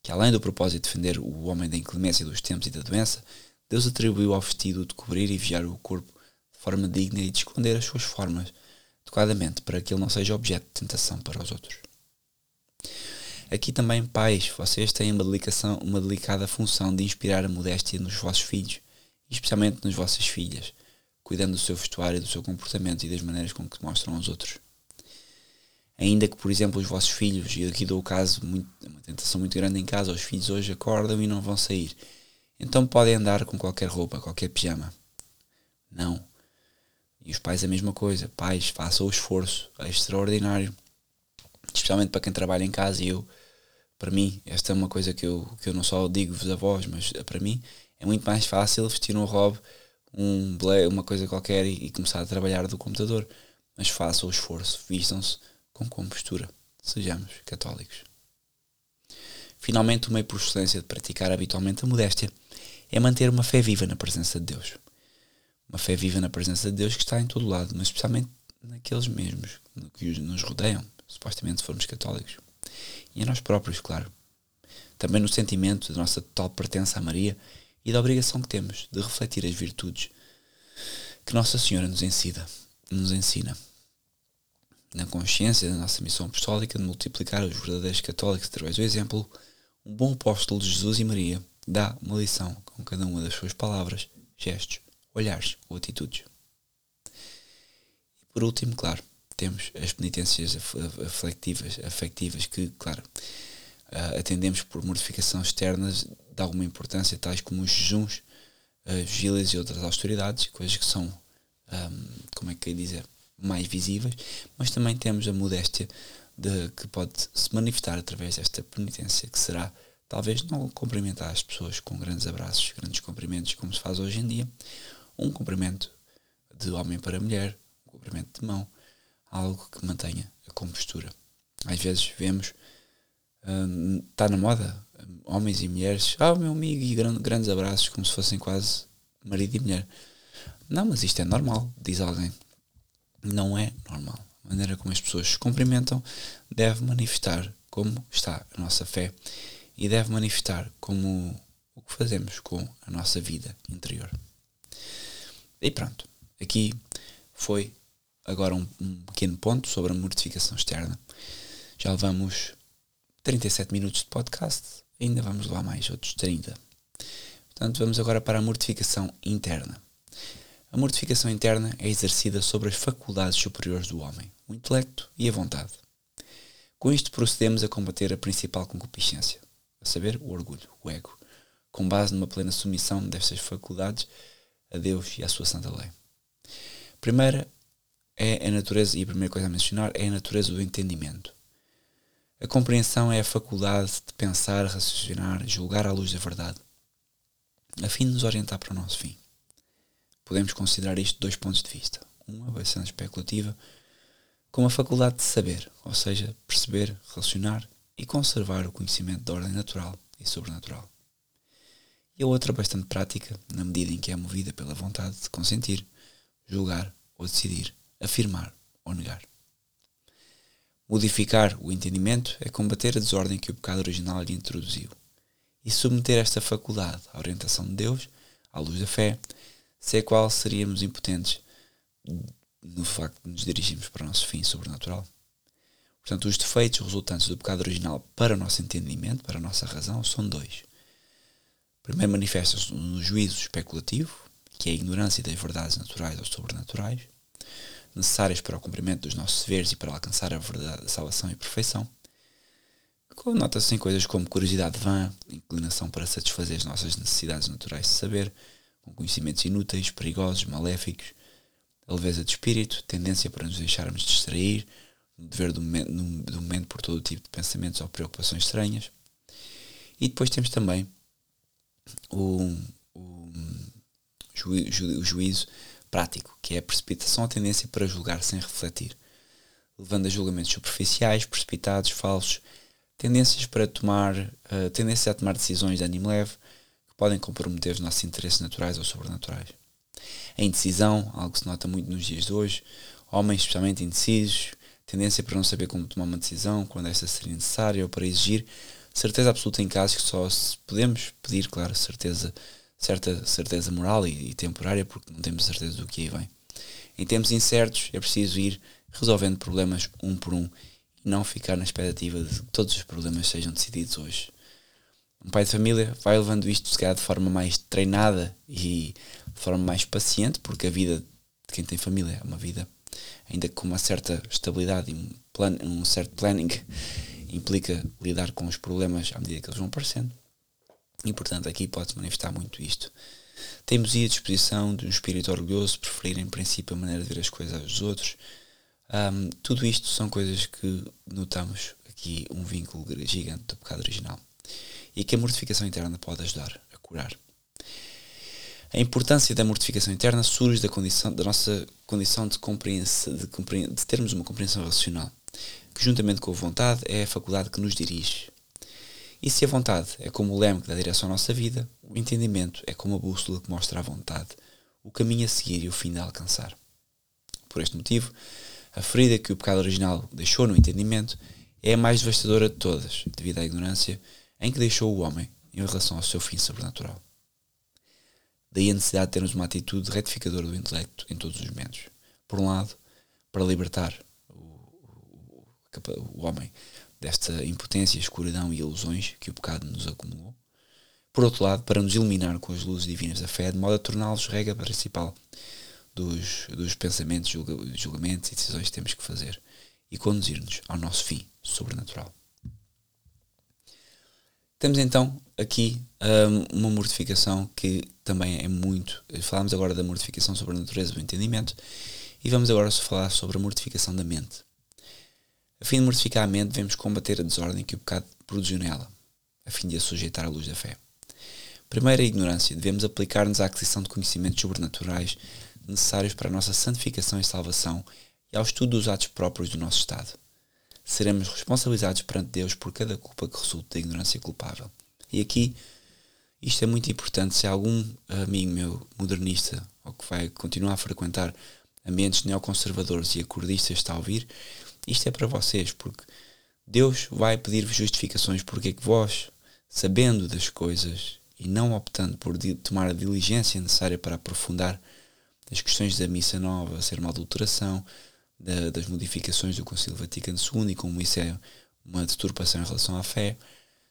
que, além do propósito de defender o homem da inclemência dos tempos e da doença, Deus atribuiu ao vestido de cobrir e vigiar o corpo de forma digna e de esconder as suas formas adequadamente para que ele não seja objeto de tentação para os outros. Aqui também, pais, vocês têm uma, uma delicada função de inspirar a modéstia nos vossos filhos, especialmente nas vossas filhas, cuidando do seu vestuário, do seu comportamento e das maneiras com que mostram aos outros. Ainda que, por exemplo, os vossos filhos, e aqui dou o caso, muito, uma tentação muito grande em casa, os filhos hoje acordam e não vão sair. Então podem andar com qualquer roupa, qualquer pijama. Não. E os pais a mesma coisa. Pais, façam o esforço é extraordinário. Especialmente para quem trabalha em casa e eu, para mim, esta é uma coisa que eu, que eu não só digo-vos a vós, mas para mim é muito mais fácil vestir um robe um uma coisa qualquer e, e, começar a trabalhar do computador. Mas façam o esforço, vistam-se com compostura. Sejamos católicos. Finalmente, o meio por excelência de praticar habitualmente a modéstia é manter uma fé viva na presença de Deus. Uma fé viva na presença de Deus que está em todo lado, mas especialmente naqueles mesmos que nos rodeiam, supostamente se formos católicos. E a nós próprios, claro. Também no sentimento da nossa total pertença a Maria e da obrigação que temos de refletir as virtudes que Nossa Senhora nos ensina. Nos ensina. Na consciência da nossa missão apostólica de multiplicar os verdadeiros católicos através do exemplo, um bom apóstolo de Jesus e Maria dá uma lição com cada uma das suas palavras, gestos, olhares ou atitudes. E por último, claro, temos as penitências afectivas, afectivas que, claro, atendemos por mortificação externas de alguma importância, tais como os jejuns, as vigílias e outras austeridades, coisas que são, um, como é que eu dizer, mais visíveis, mas também temos a modéstia de, que pode se manifestar através desta penitência, que será talvez não cumprimentar as pessoas com grandes abraços, grandes cumprimentos, como se faz hoje em dia, um cumprimento de homem para mulher, um cumprimento de mão, algo que mantenha a compostura. Às vezes vemos, está uh, na moda, homens e mulheres, ah, meu amigo, e grandes abraços, como se fossem quase marido e mulher. Não, mas isto é normal, diz alguém. Não é normal. A maneira como as pessoas se cumprimentam deve manifestar como está a nossa fé e deve manifestar como o que fazemos com a nossa vida interior. E pronto, aqui foi agora um, um pequeno ponto sobre a mortificação externa. Já levamos 37 minutos de podcast, ainda vamos levar mais outros 30. Portanto, vamos agora para a mortificação interna. A mortificação interna é exercida sobre as faculdades superiores do homem, o intelecto e a vontade. Com isto procedemos a combater a principal concupiscência, a saber, o orgulho, o ego, com base numa plena submissão destas faculdades a Deus e à sua santa lei. Primeira é a natureza, e a primeira coisa a mencionar é a natureza do entendimento. A compreensão é a faculdade de pensar, raciocinar, julgar à luz da verdade, a fim de nos orientar para o nosso fim. Podemos considerar isto de dois pontos de vista. Uma bastante especulativa, como a faculdade de saber, ou seja, perceber, relacionar e conservar o conhecimento da ordem natural e sobrenatural. E a outra bastante prática, na medida em que é movida pela vontade de consentir, julgar ou decidir, afirmar ou negar. Modificar o entendimento é combater a desordem que o pecado original lhe introduziu e submeter esta faculdade à orientação de Deus, à luz da fé, sem a qual seríamos impotentes no facto de nos dirigirmos para o nosso fim sobrenatural. Portanto, os defeitos resultantes do pecado original para o nosso entendimento, para a nossa razão, são dois. Primeiro, manifestam-se no juízo especulativo, que é a ignorância das verdades naturais ou sobrenaturais, necessárias para o cumprimento dos nossos deveres e para alcançar a verdade, salvação e perfeição. Nota-se em coisas como curiosidade vã, inclinação para satisfazer as nossas necessidades naturais de saber, com conhecimentos inúteis, perigosos, maléficos, a leveza de espírito, tendência para nos deixarmos distrair, no dever do momento, do momento por todo o tipo de pensamentos ou preocupações estranhas. E depois temos também o, o, ju, ju, o juízo prático, que é a precipitação a tendência para julgar sem refletir, levando a julgamentos superficiais, precipitados, falsos, tendências para tomar, uh, tendência a tomar decisões de ânimo leve, podem comprometer os nossos interesses naturais ou sobrenaturais. A indecisão, algo que se nota muito nos dias de hoje, homens especialmente indecisos, tendência para não saber como tomar uma decisão, quando esta seria necessária, ou para exigir certeza absoluta em casos que só podemos pedir, claro, certeza, certa certeza moral e, e temporária, porque não temos certeza do que aí vem. Em tempos incertos é preciso ir resolvendo problemas um por um e não ficar na expectativa de que todos os problemas sejam decididos hoje um pai de família vai levando isto se calhar de forma mais treinada e de forma mais paciente, porque a vida de quem tem família é uma vida ainda com uma certa estabilidade e um, plan, um certo planning implica lidar com os problemas à medida que eles vão aparecendo. E portanto aqui pode-se manifestar muito isto. Temos aí a disposição de um espírito orgulhoso, preferir em princípio a maneira de ver as coisas dos outros. Um, tudo isto são coisas que notamos aqui um vínculo gigante do pecado original e que a mortificação interna pode ajudar a curar. A importância da mortificação interna surge da, condição, da nossa condição de, compreensão, de, de termos uma compreensão racional, que juntamente com a vontade é a faculdade que nos dirige. E se a vontade é como o leme que dá direção à nossa vida, o entendimento é como a bússola que mostra a vontade, o caminho a seguir e o fim a alcançar. Por este motivo, a ferida que o pecado original deixou no entendimento é a mais devastadora de todas, devido à ignorância em que deixou o homem em relação ao seu fim sobrenatural. Daí a necessidade de termos uma atitude retificadora do intelecto em todos os momentos. Por um lado, para libertar o, homem desta impotência, escuridão e ilusões que o pecado nos acumulou. Por outro lado, para nos iluminar com as luzes divinas da fé, de modo a torná-los regra principal dos, dos pensamentos, julgamentos e decisões que temos que fazer e conduzir-nos ao nosso fim sobrenatural. Temos então aqui um, uma mortificação que também é muito. Falámos agora da mortificação sobre a natureza do entendimento e vamos agora falar sobre a mortificação da mente. A fim de mortificar a mente, devemos combater a desordem que o pecado produziu nela, a fim de a sujeitar à luz da fé. Primeiro, a ignorância. Devemos aplicar-nos à aquisição de conhecimentos sobrenaturais necessários para a nossa santificação e salvação e ao estudo dos atos próprios do nosso Estado. Seremos responsabilizados perante Deus por cada culpa que resulte da ignorância culpável. E aqui, isto é muito importante. Se algum amigo meu modernista ou que vai continuar a frequentar ambientes neoconservadores e acordistas está a ouvir, isto é para vocês, porque Deus vai pedir-vos justificações porque é que vós, sabendo das coisas e não optando por tomar a diligência necessária para aprofundar as questões da missa nova, ser uma adulteração, da, das modificações do Concílio Vaticano II e como isso é uma deturpação em relação à fé,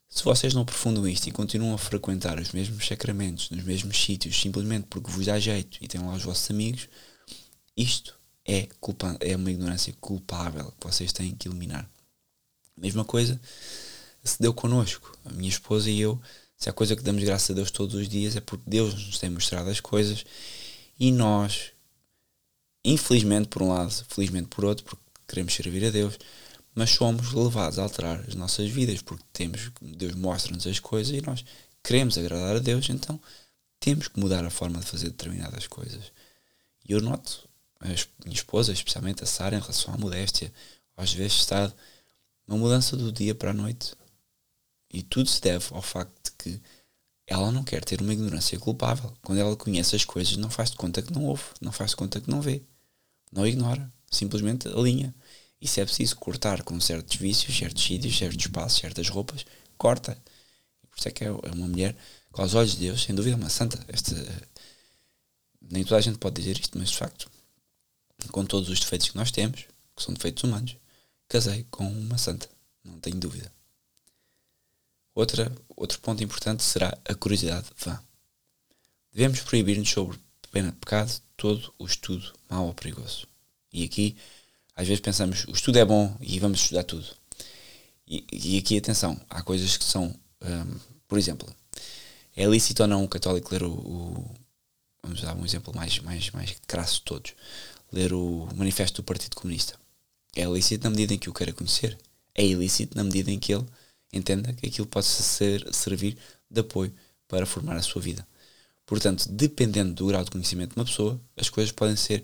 se vocês não aprofundam isto e continuam a frequentar os mesmos sacramentos, nos mesmos sítios, simplesmente porque vos dá jeito e têm lá os vossos amigos, isto é, culpa, é uma ignorância culpável que vocês têm que eliminar. Mesma coisa se deu connosco, a minha esposa e eu. Se há coisa que damos graças a Deus todos os dias é porque Deus nos tem mostrado as coisas e nós, infelizmente por um lado, felizmente por outro, porque queremos servir a Deus, mas somos levados a alterar as nossas vidas porque temos, Deus mostra-nos as coisas e nós queremos agradar a Deus, então temos que mudar a forma de fazer determinadas coisas. E eu noto a minha esposa, especialmente a Sara, em relação à modéstia, às vezes está uma mudança do dia para a noite. E tudo se deve ao facto de que ela não quer ter uma ignorância culpável. Quando ela conhece as coisas, não faz de conta que não ouve, não faz de conta que não vê. Não ignora, simplesmente alinha. E se é preciso cortar com certos vícios, certos sítios, certos espaços, certas roupas, corta. Por isso é que é uma mulher com os olhos de Deus, sem dúvida, uma santa. Esta, nem toda a gente pode dizer isto, mas de facto com todos os defeitos que nós temos, que são defeitos humanos, casei com uma santa, não tenho dúvida. Outra, outro ponto importante será a curiosidade vã. Devemos proibir-nos sobre pena de pecado todo o estudo mau ou perigoso. E aqui, às vezes pensamos, o estudo é bom e vamos estudar tudo. E, e aqui, atenção, há coisas que são, um, por exemplo, é lícito ou não um católico ler o, o, vamos dar um exemplo mais, mais, mais crasso de todos, ler o Manifesto do Partido Comunista. É ilícito na medida em que o queira conhecer. É ilícito na medida em que ele entenda que aquilo possa ser, servir de apoio para formar a sua vida. Portanto, dependendo do grau de conhecimento de uma pessoa, as coisas podem ser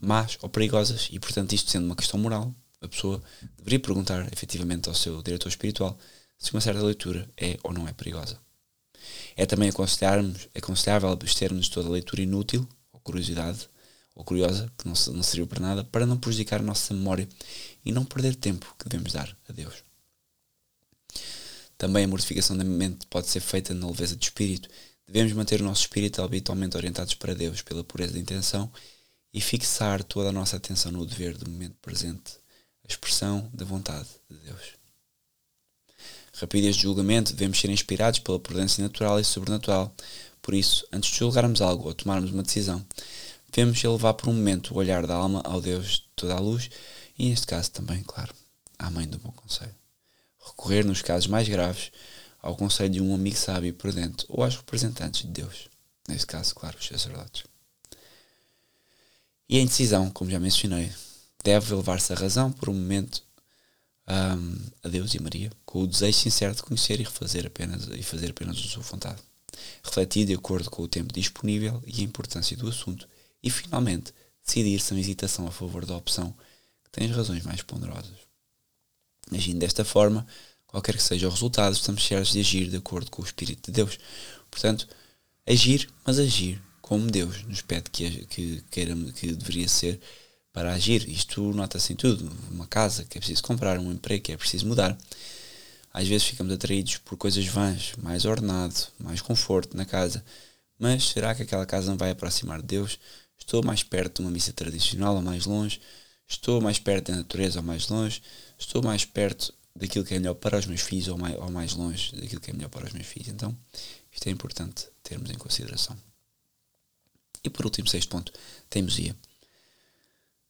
más ou perigosas e, portanto, isto sendo uma questão moral, a pessoa deveria perguntar efetivamente ao seu diretor espiritual se uma certa leitura é ou não é perigosa. É também aconselhável abstermos toda leitura inútil ou curiosidade ou curiosa, que não, não serviu para nada, para não prejudicar a nossa memória e não perder tempo que devemos dar a Deus. Também a mortificação da mente pode ser feita na leveza de espírito. Devemos manter o nosso espírito habitualmente orientados para Deus pela pureza de intenção e fixar toda a nossa atenção no dever do momento presente, a expressão da vontade de Deus. Rapidez de julgamento, devemos ser inspirados pela prudência natural e sobrenatural. Por isso, antes de julgarmos algo ou tomarmos uma decisão, devemos elevar por um momento o olhar da alma ao Deus de toda a luz e, neste caso, também, claro, à Mãe do Bom Conselho. Recorrer, nos casos mais graves, ao conselho de um amigo sábio e prudente ou aos representantes de Deus, neste caso, claro, os sacerdotes. E a indecisão, como já mencionei, deve elevar-se a razão por um momento um, a Deus e Maria, com o desejo sincero de conhecer e refazer apenas e fazer apenas a sua vontade, refletir de acordo com o tempo disponível e a importância do assunto e, finalmente, decidir sem hesitação a favor da opção que tem as razões mais ponderosas. Agindo desta forma, qualquer que seja o resultado, estamos certos de agir de acordo com o Espírito de Deus. Portanto, agir, mas agir como Deus nos pede que, que, queira, que deveria ser para agir. Isto nota-se em tudo. Uma casa que é preciso comprar, um emprego que é preciso mudar. Às vezes ficamos atraídos por coisas vãs, mais ordenado, mais conforto na casa. Mas será que aquela casa não vai aproximar de Deus? Estou mais perto de uma missa tradicional ou mais longe? Estou mais perto da natureza ou mais longe? Estou mais perto daquilo que é melhor para os meus filhos ou mais, ou mais longe daquilo que é melhor para os meus filhos? Então, isto é importante termos em consideração. E por último, sexto ponto, teimosia.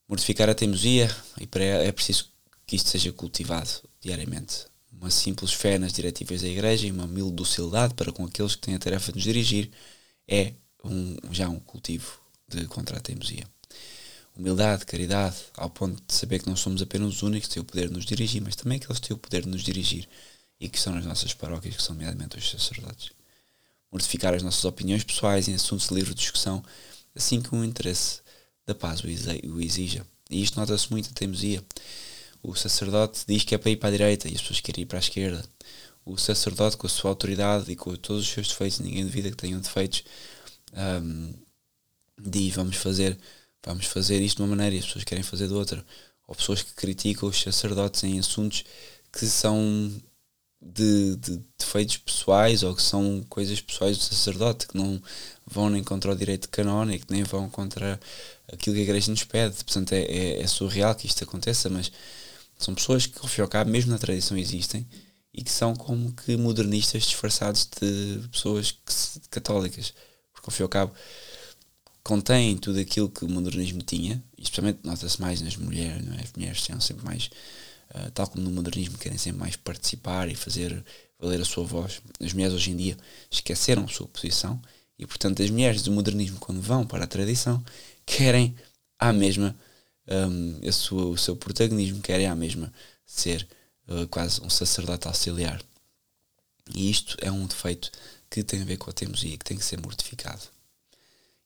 Mortificar a teimosia, e para é preciso que isto seja cultivado diariamente. Uma simples fé nas diretivas da Igreja e uma humilde docilidade para com aqueles que têm a tarefa de nos dirigir é um, já um cultivo de contra a teimosia. Humildade, caridade, ao ponto de saber que não somos apenas os únicos que têm o poder de nos dirigir, mas também que têm o poder de nos dirigir e que são nas nossas paróquias, que são nomeadamente os sacerdotes. Mortificar as nossas opiniões pessoais em assuntos de livre discussão, assim como o interesse da paz o exija. E isto nota-se muito a teimosia. O sacerdote diz que é para ir para a direita e as pessoas querem ir para a esquerda. O sacerdote, com a sua autoridade e com todos os seus defeitos, ninguém duvida que tenham defeitos, um, diz vamos fazer, vamos fazer isto de uma maneira e as pessoas querem fazer de outra. Ou pessoas que criticam os sacerdotes em assuntos que são de, de defeitos pessoais ou que são coisas pessoais do sacerdote, que não vão nem contra o direito canónico, nem vão contra aquilo que a igreja nos pede. Portanto, é, é, é surreal que isto aconteça, mas são pessoas que, ao fim e ao cabo, mesmo na tradição existem e que são como que modernistas disfarçados de pessoas católicas. Porque, ao fim e ao cabo, contêm tudo aquilo que o modernismo tinha, especialmente nota-se mais nas mulheres, não é? as mulheres são sempre mais, uh, tal como no modernismo, querem sempre mais participar e fazer valer a sua voz. As mulheres hoje em dia esqueceram a sua posição e, portanto, as mulheres do modernismo, quando vão para a tradição, querem à mesma um, a sua, o seu protagonismo, querem à mesma ser uh, quase um sacerdote auxiliar. E isto é um defeito que tem a ver com a teimosia, que tem que ser mortificado.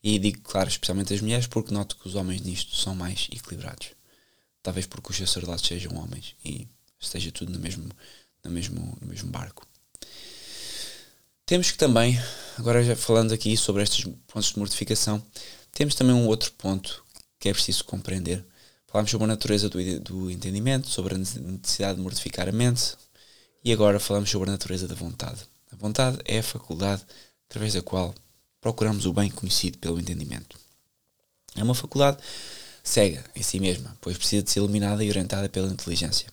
E digo, claro, especialmente as mulheres, porque noto que os homens nisto são mais equilibrados. Talvez porque os sacerdotes sejam homens e esteja tudo no mesmo, no mesmo, no mesmo barco. Temos que também, agora já falando aqui sobre estes pontos de mortificação, temos também um outro ponto que é preciso compreender. Falámos sobre a natureza do, do entendimento, sobre a necessidade de mortificar a mente e agora falamos sobre a natureza da vontade. A vontade é a faculdade através da qual procuramos o bem conhecido pelo entendimento. É uma faculdade cega em si mesma, pois precisa de ser iluminada e orientada pela inteligência.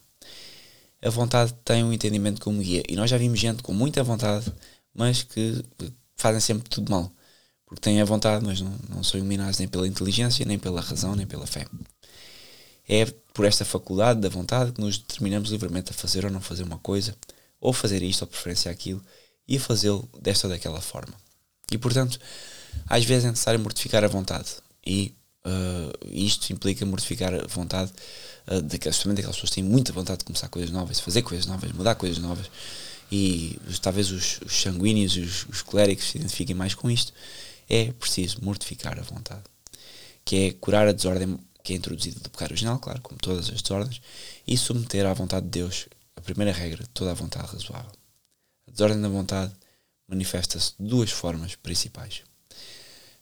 A vontade tem um entendimento como guia, e nós já vimos gente com muita vontade mas que fazem sempre tudo mal. Porque têm a vontade, mas não, não são iluminados nem pela inteligência, nem pela razão, nem pela fé. É por esta faculdade da vontade que nos determinamos livremente a fazer ou não fazer uma coisa, ou fazer isto ou preferência aquilo, e fazê-lo desta ou daquela forma. E portanto, às vezes é necessário mortificar a vontade. E uh, isto implica mortificar a vontade uh, daquelas, daquelas pessoas que têm muita vontade de começar coisas novas, fazer coisas novas, mudar coisas novas e talvez os, os sanguíneos, os, os clérigos se identifiquem mais com isto, é preciso mortificar a vontade, que é curar a desordem que é introduzida do pecado original, claro, como todas as desordens, e submeter à vontade de Deus a primeira regra toda a vontade razoável. A desordem da vontade manifesta-se de duas formas principais.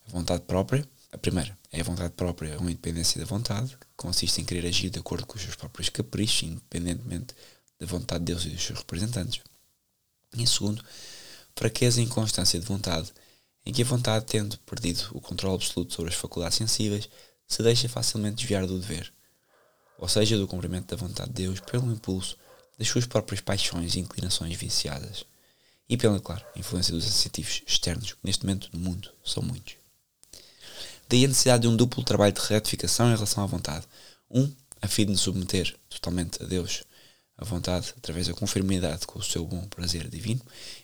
A vontade própria, a primeira é a vontade própria, uma independência da vontade, que consiste em querer agir de acordo com os seus próprios caprichos, independentemente da vontade de Deus e dos seus representantes. E segundo, fraqueza e inconstância de vontade, em que a vontade, tendo perdido o controle absoluto sobre as faculdades sensíveis, se deixa facilmente desviar do dever, ou seja, do cumprimento da vontade de Deus pelo impulso das suas próprias paixões e inclinações viciadas, e pela, claro, influência dos incentivos externos, que neste momento no mundo são muitos. Daí a necessidade de um duplo trabalho de retificação em relação à vontade. Um, a fim de submeter totalmente a Deus a vontade através da conformidade com o seu bom prazer divino,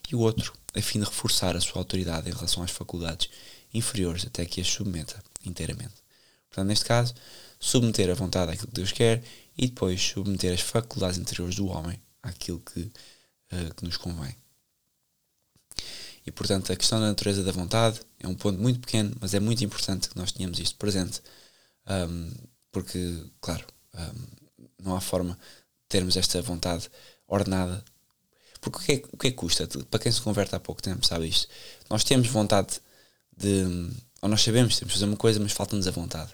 e o outro a fim de reforçar a sua autoridade em relação às faculdades inferiores até que as submeta inteiramente. Portanto, neste caso, submeter a vontade àquilo que Deus quer e depois submeter as faculdades interiores do homem àquilo que, uh, que nos convém. E portanto, a questão da natureza da vontade é um ponto muito pequeno, mas é muito importante que nós tenhamos isto presente, um, porque, claro, um, não há forma termos esta vontade ordenada Porque o que, é, o que é que custa? Para quem se converte há pouco tempo, sabe isto? Nós temos vontade de. Ou nós sabemos temos de fazer uma coisa, mas falta-nos a vontade.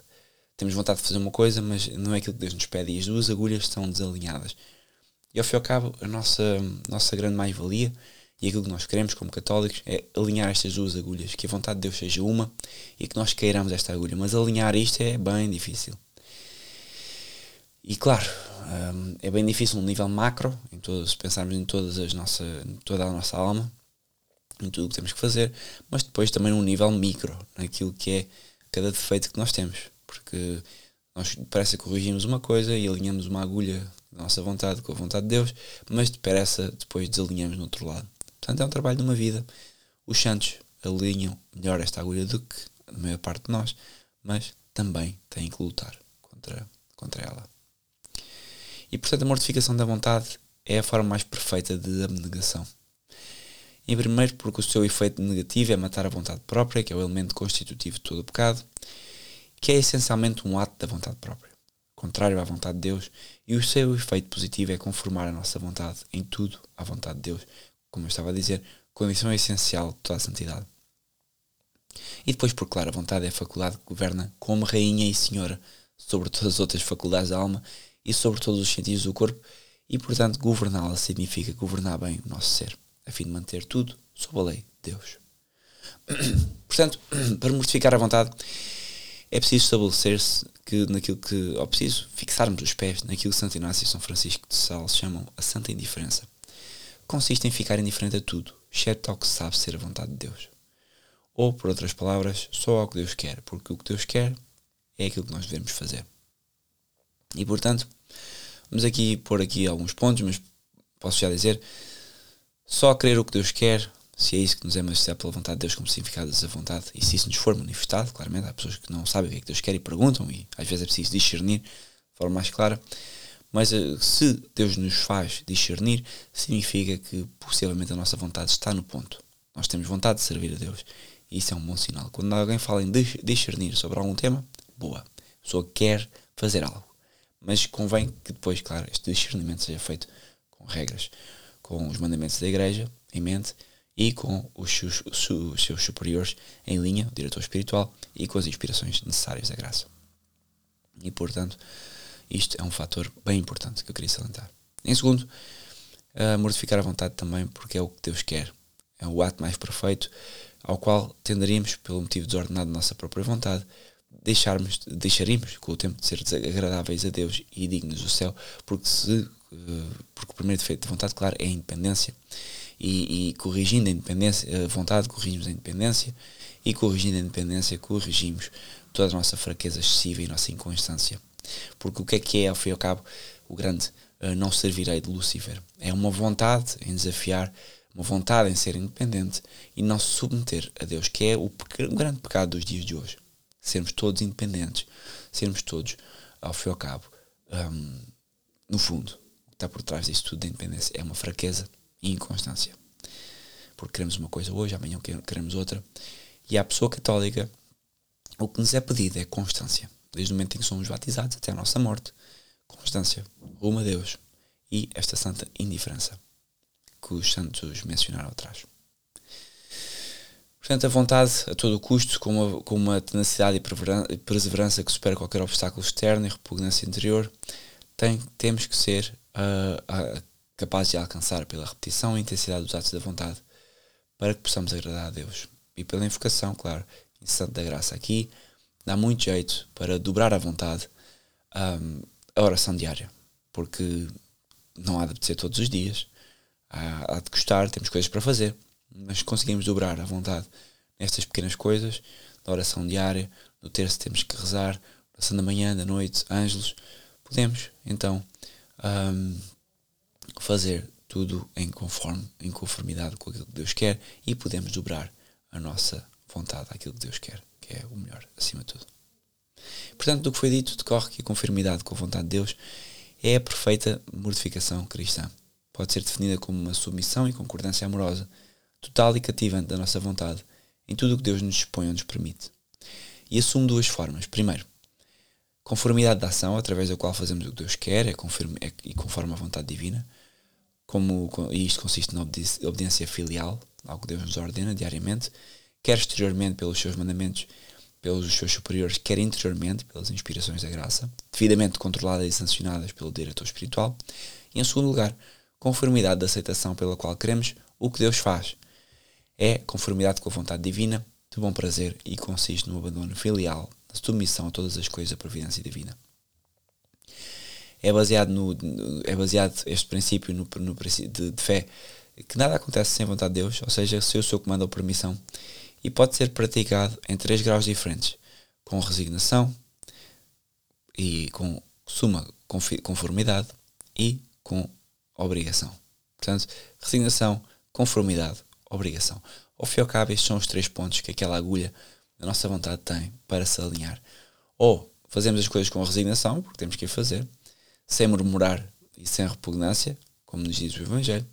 Temos vontade de fazer uma coisa, mas não é aquilo que Deus nos pede. E as duas agulhas estão desalinhadas. E ao fim e ao cabo, a nossa, nossa grande mais-valia e aquilo que nós queremos como católicos é alinhar estas duas agulhas. Que a vontade de Deus seja uma e que nós queiramos esta agulha. Mas alinhar isto é bem difícil. E claro, um, é bem difícil no nível macro, em todo, se pensarmos em todas as nossa, toda a nossa alma, em tudo o que temos que fazer, mas depois também no nível micro, naquilo que é cada defeito que nós temos. Porque nós parece que corrigimos uma coisa e alinhamos uma agulha da nossa vontade com a vontade de Deus, mas depressa depois desalinhamos no outro lado. Portanto, é um trabalho de uma vida. Os santos alinham melhor esta agulha do que a maior parte de nós, mas também têm que lutar contra, contra ela. E portanto a mortificação da vontade é a forma mais perfeita de abnegação. Em primeiro, porque o seu efeito negativo é matar a vontade própria, que é o elemento constitutivo de todo o pecado, que é essencialmente um ato da vontade própria, contrário à vontade de Deus, e o seu efeito positivo é conformar a nossa vontade em tudo à vontade de Deus, como eu estava a dizer, condição essencial de toda a santidade. E depois, porque, claro, a vontade é a faculdade que governa como rainha e senhora sobre todas as outras faculdades da alma e sobre todos os sentidos do corpo, e portanto governá-la significa governar bem o nosso ser, a fim de manter tudo sob a lei de Deus. portanto, para mortificar a vontade, é preciso estabelecer-se que naquilo que, ou preciso fixarmos os pés naquilo que Santo Inácio e São Francisco de Sales chamam a santa indiferença. Consiste em ficar indiferente a tudo, exceto ao que sabe ser a vontade de Deus. Ou, por outras palavras, só ao que Deus quer, porque o que Deus quer é aquilo que nós devemos fazer. E portanto, vamos aqui pôr aqui alguns pontos, mas posso já dizer, só querer o que Deus quer, se é isso que nos é manifestado pela vontade de Deus como significado dessa vontade, e se isso nos for manifestado, claramente há pessoas que não sabem o que é que Deus quer e perguntam, e às vezes é preciso discernir de forma mais clara, mas eh, se Deus nos faz discernir, significa que possivelmente a nossa vontade está no ponto. Nós temos vontade de servir a Deus. E isso é um bom sinal. Quando alguém fala em discernir sobre algum tema, boa. A pessoa quer fazer algo. Mas convém que depois, claro, este discernimento seja feito com regras, com os mandamentos da igreja em mente e com os seus, os seus superiores em linha, o diretor espiritual, e com as inspirações necessárias da graça. E, portanto, isto é um fator bem importante que eu queria salientar. Em segundo, uh, mortificar a vontade também, porque é o que Deus quer. É o ato mais perfeito ao qual tenderíamos, pelo motivo desordenado da nossa própria vontade, deixarmos, deixaríamos com o tempo de ser desagradáveis a Deus e dignos do céu, porque se eh, porque o primeiro defeito de vontade, claro, é a independência. E, e, corrigindo a independência, a vontade, corrigimos a independência, e corrigindo a independência, corrigimos toda a nossa fraqueza excessiva e a nossa inconstância. Porque o que é que é, ao fim e ao cabo, o grande uh, não servirei de Lúcifer? É uma vontade em desafiar, uma vontade em ser independente e não se submeter a Deus, que é o, o grande pecado dos dias de hoje sermos todos independentes, sermos todos, ao fim e ao cabo, um, no fundo, o que está por trás disso tudo da independência é uma fraqueza e inconstância. Porque queremos uma coisa hoje, amanhã queremos outra. E à pessoa católica, o que nos é pedido é constância. Desde o momento em que somos batizados até a nossa morte. Constância, rumo a Deus e esta santa indiferença que os santos mencionaram atrás. Portanto, a vontade a todo custo, com uma, com uma tenacidade e perseverança que supera qualquer obstáculo externo e repugnância interior, tem, temos que ser uh, uh, capazes de alcançar pela repetição e intensidade dos atos da vontade para que possamos agradar a Deus. E pela invocação, claro, incessante da graça. Aqui dá muito jeito para dobrar a vontade um, a oração diária, porque não há de ser todos os dias, há, há de gostar, temos coisas para fazer mas conseguimos dobrar a vontade nestas pequenas coisas, da oração diária, no terço temos que rezar, oração da manhã, da noite, ângelos, podemos então um, fazer tudo em conforme, em conformidade com aquilo que Deus quer e podemos dobrar a nossa vontade àquilo que Deus quer, é o melhor acima de tudo. Portanto, do que foi dito, decorre que a conformidade com a vontade de Deus é a perfeita mortificação cristã. Pode ser definida como uma submissão e concordância amorosa total e cativante da nossa vontade em tudo o que Deus nos expõe ou nos permite. E assume duas formas. Primeiro, conformidade da ação, através da qual fazemos o que Deus quer é conforme, é, e conforme a vontade divina. como, e isto consiste na obediência filial, algo que Deus nos ordena diariamente, quer exteriormente pelos seus mandamentos, pelos seus superiores, quer interiormente pelas inspirações da graça, devidamente controladas e sancionadas pelo diretor espiritual, e em segundo lugar, conformidade da aceitação pela qual queremos o que Deus faz. É conformidade com a vontade divina, de bom prazer e consiste no abandono filial, na submissão a todas as coisas da providência divina. É baseado, no, é baseado este princípio no, no de, de fé que nada acontece sem vontade de Deus, ou seja, se o seu comando ou permissão, e pode ser praticado em três graus diferentes, com resignação e com suma conformidade e com obrigação. Portanto, resignação, conformidade, obrigação. Ao fim e ao cabo, estes são os três pontos que aquela agulha da nossa vontade tem para se alinhar. Ou fazemos as coisas com resignação, porque temos que fazer, sem murmurar e sem repugnância, como nos diz o Evangelho,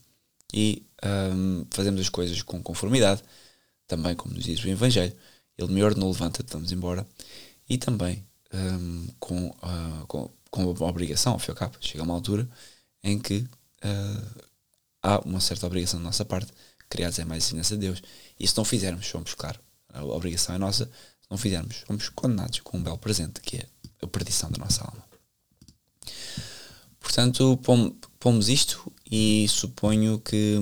e um, fazemos as coisas com conformidade, também como nos diz o Evangelho. Ele me ordenou, levanta-te, vamos embora. E também um, com, uh, com, com uma obrigação, ao fim e ao cabo, chega uma altura em que uh, há uma certa obrigação da nossa parte, criados é mais semelhança de Deus. E se não fizermos, somos, claro, a obrigação é nossa, se não fizermos, somos condenados com um belo presente, que é a perdição da nossa alma. Portanto, pomos isto e suponho que,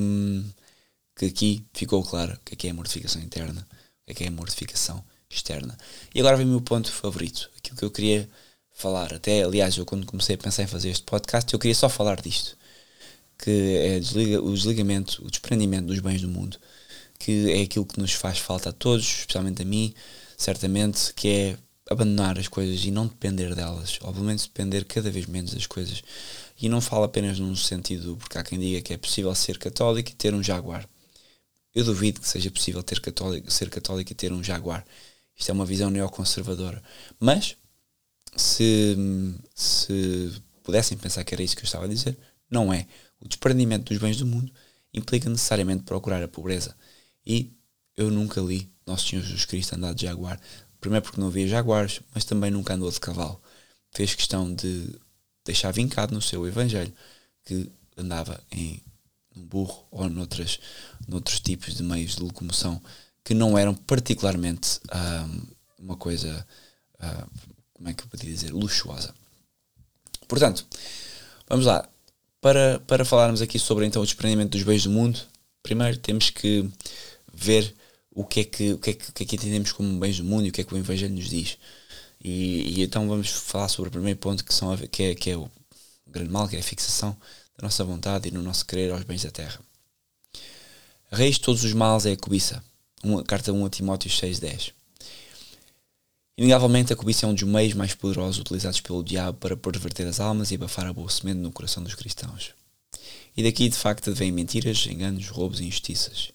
que aqui ficou claro o que é, que é a mortificação interna, o que é, que é a mortificação externa. E agora vem o meu ponto favorito, aquilo que eu queria falar. Até, aliás, eu quando comecei a pensar em fazer este podcast, eu queria só falar disto. Que é desliga, o desligamento, o desprendimento dos bens do mundo, que é aquilo que nos faz falta a todos, especialmente a mim, certamente, que é abandonar as coisas e não depender delas, menos depender cada vez menos das coisas. E não falo apenas num sentido, porque há quem diga que é possível ser católico e ter um jaguar. Eu duvido que seja possível ter católico, ser católico e ter um jaguar. Isto é uma visão neoconservadora. Mas, se, se pudessem pensar que era isso que eu estava a dizer, não é. O desprendimento dos bens do mundo implica necessariamente procurar a pobreza. E eu nunca li Nosso Senhor Jesus Cristo andar de jaguar. Primeiro porque não havia jaguares, mas também nunca andou de cavalo. Fez questão de deixar vincado no seu Evangelho que andava em um burro ou noutras, noutros tipos de meios de locomoção que não eram particularmente um, uma coisa, uh, como é que eu podia dizer, luxuosa. Portanto, vamos lá. Para, para falarmos aqui sobre então o desprendimento dos bens do mundo, primeiro temos que ver o que é que, o que, é que, que, é que entendemos como bens do mundo e o que é que o Evangelho nos diz. E, e então vamos falar sobre o primeiro ponto que, são, que, é, que é o grande mal, que é a fixação da nossa vontade e no nosso querer aos bens da terra. A raiz de todos os males é a cobiça. Uma, carta 1 a Timóteo 6.10 Inegavelmente a cobiça é um dos meios mais poderosos utilizados pelo diabo para perverter as almas e abafar a boa semente no coração dos cristãos. E daqui de facto advêm mentiras, enganos, roubos e injustiças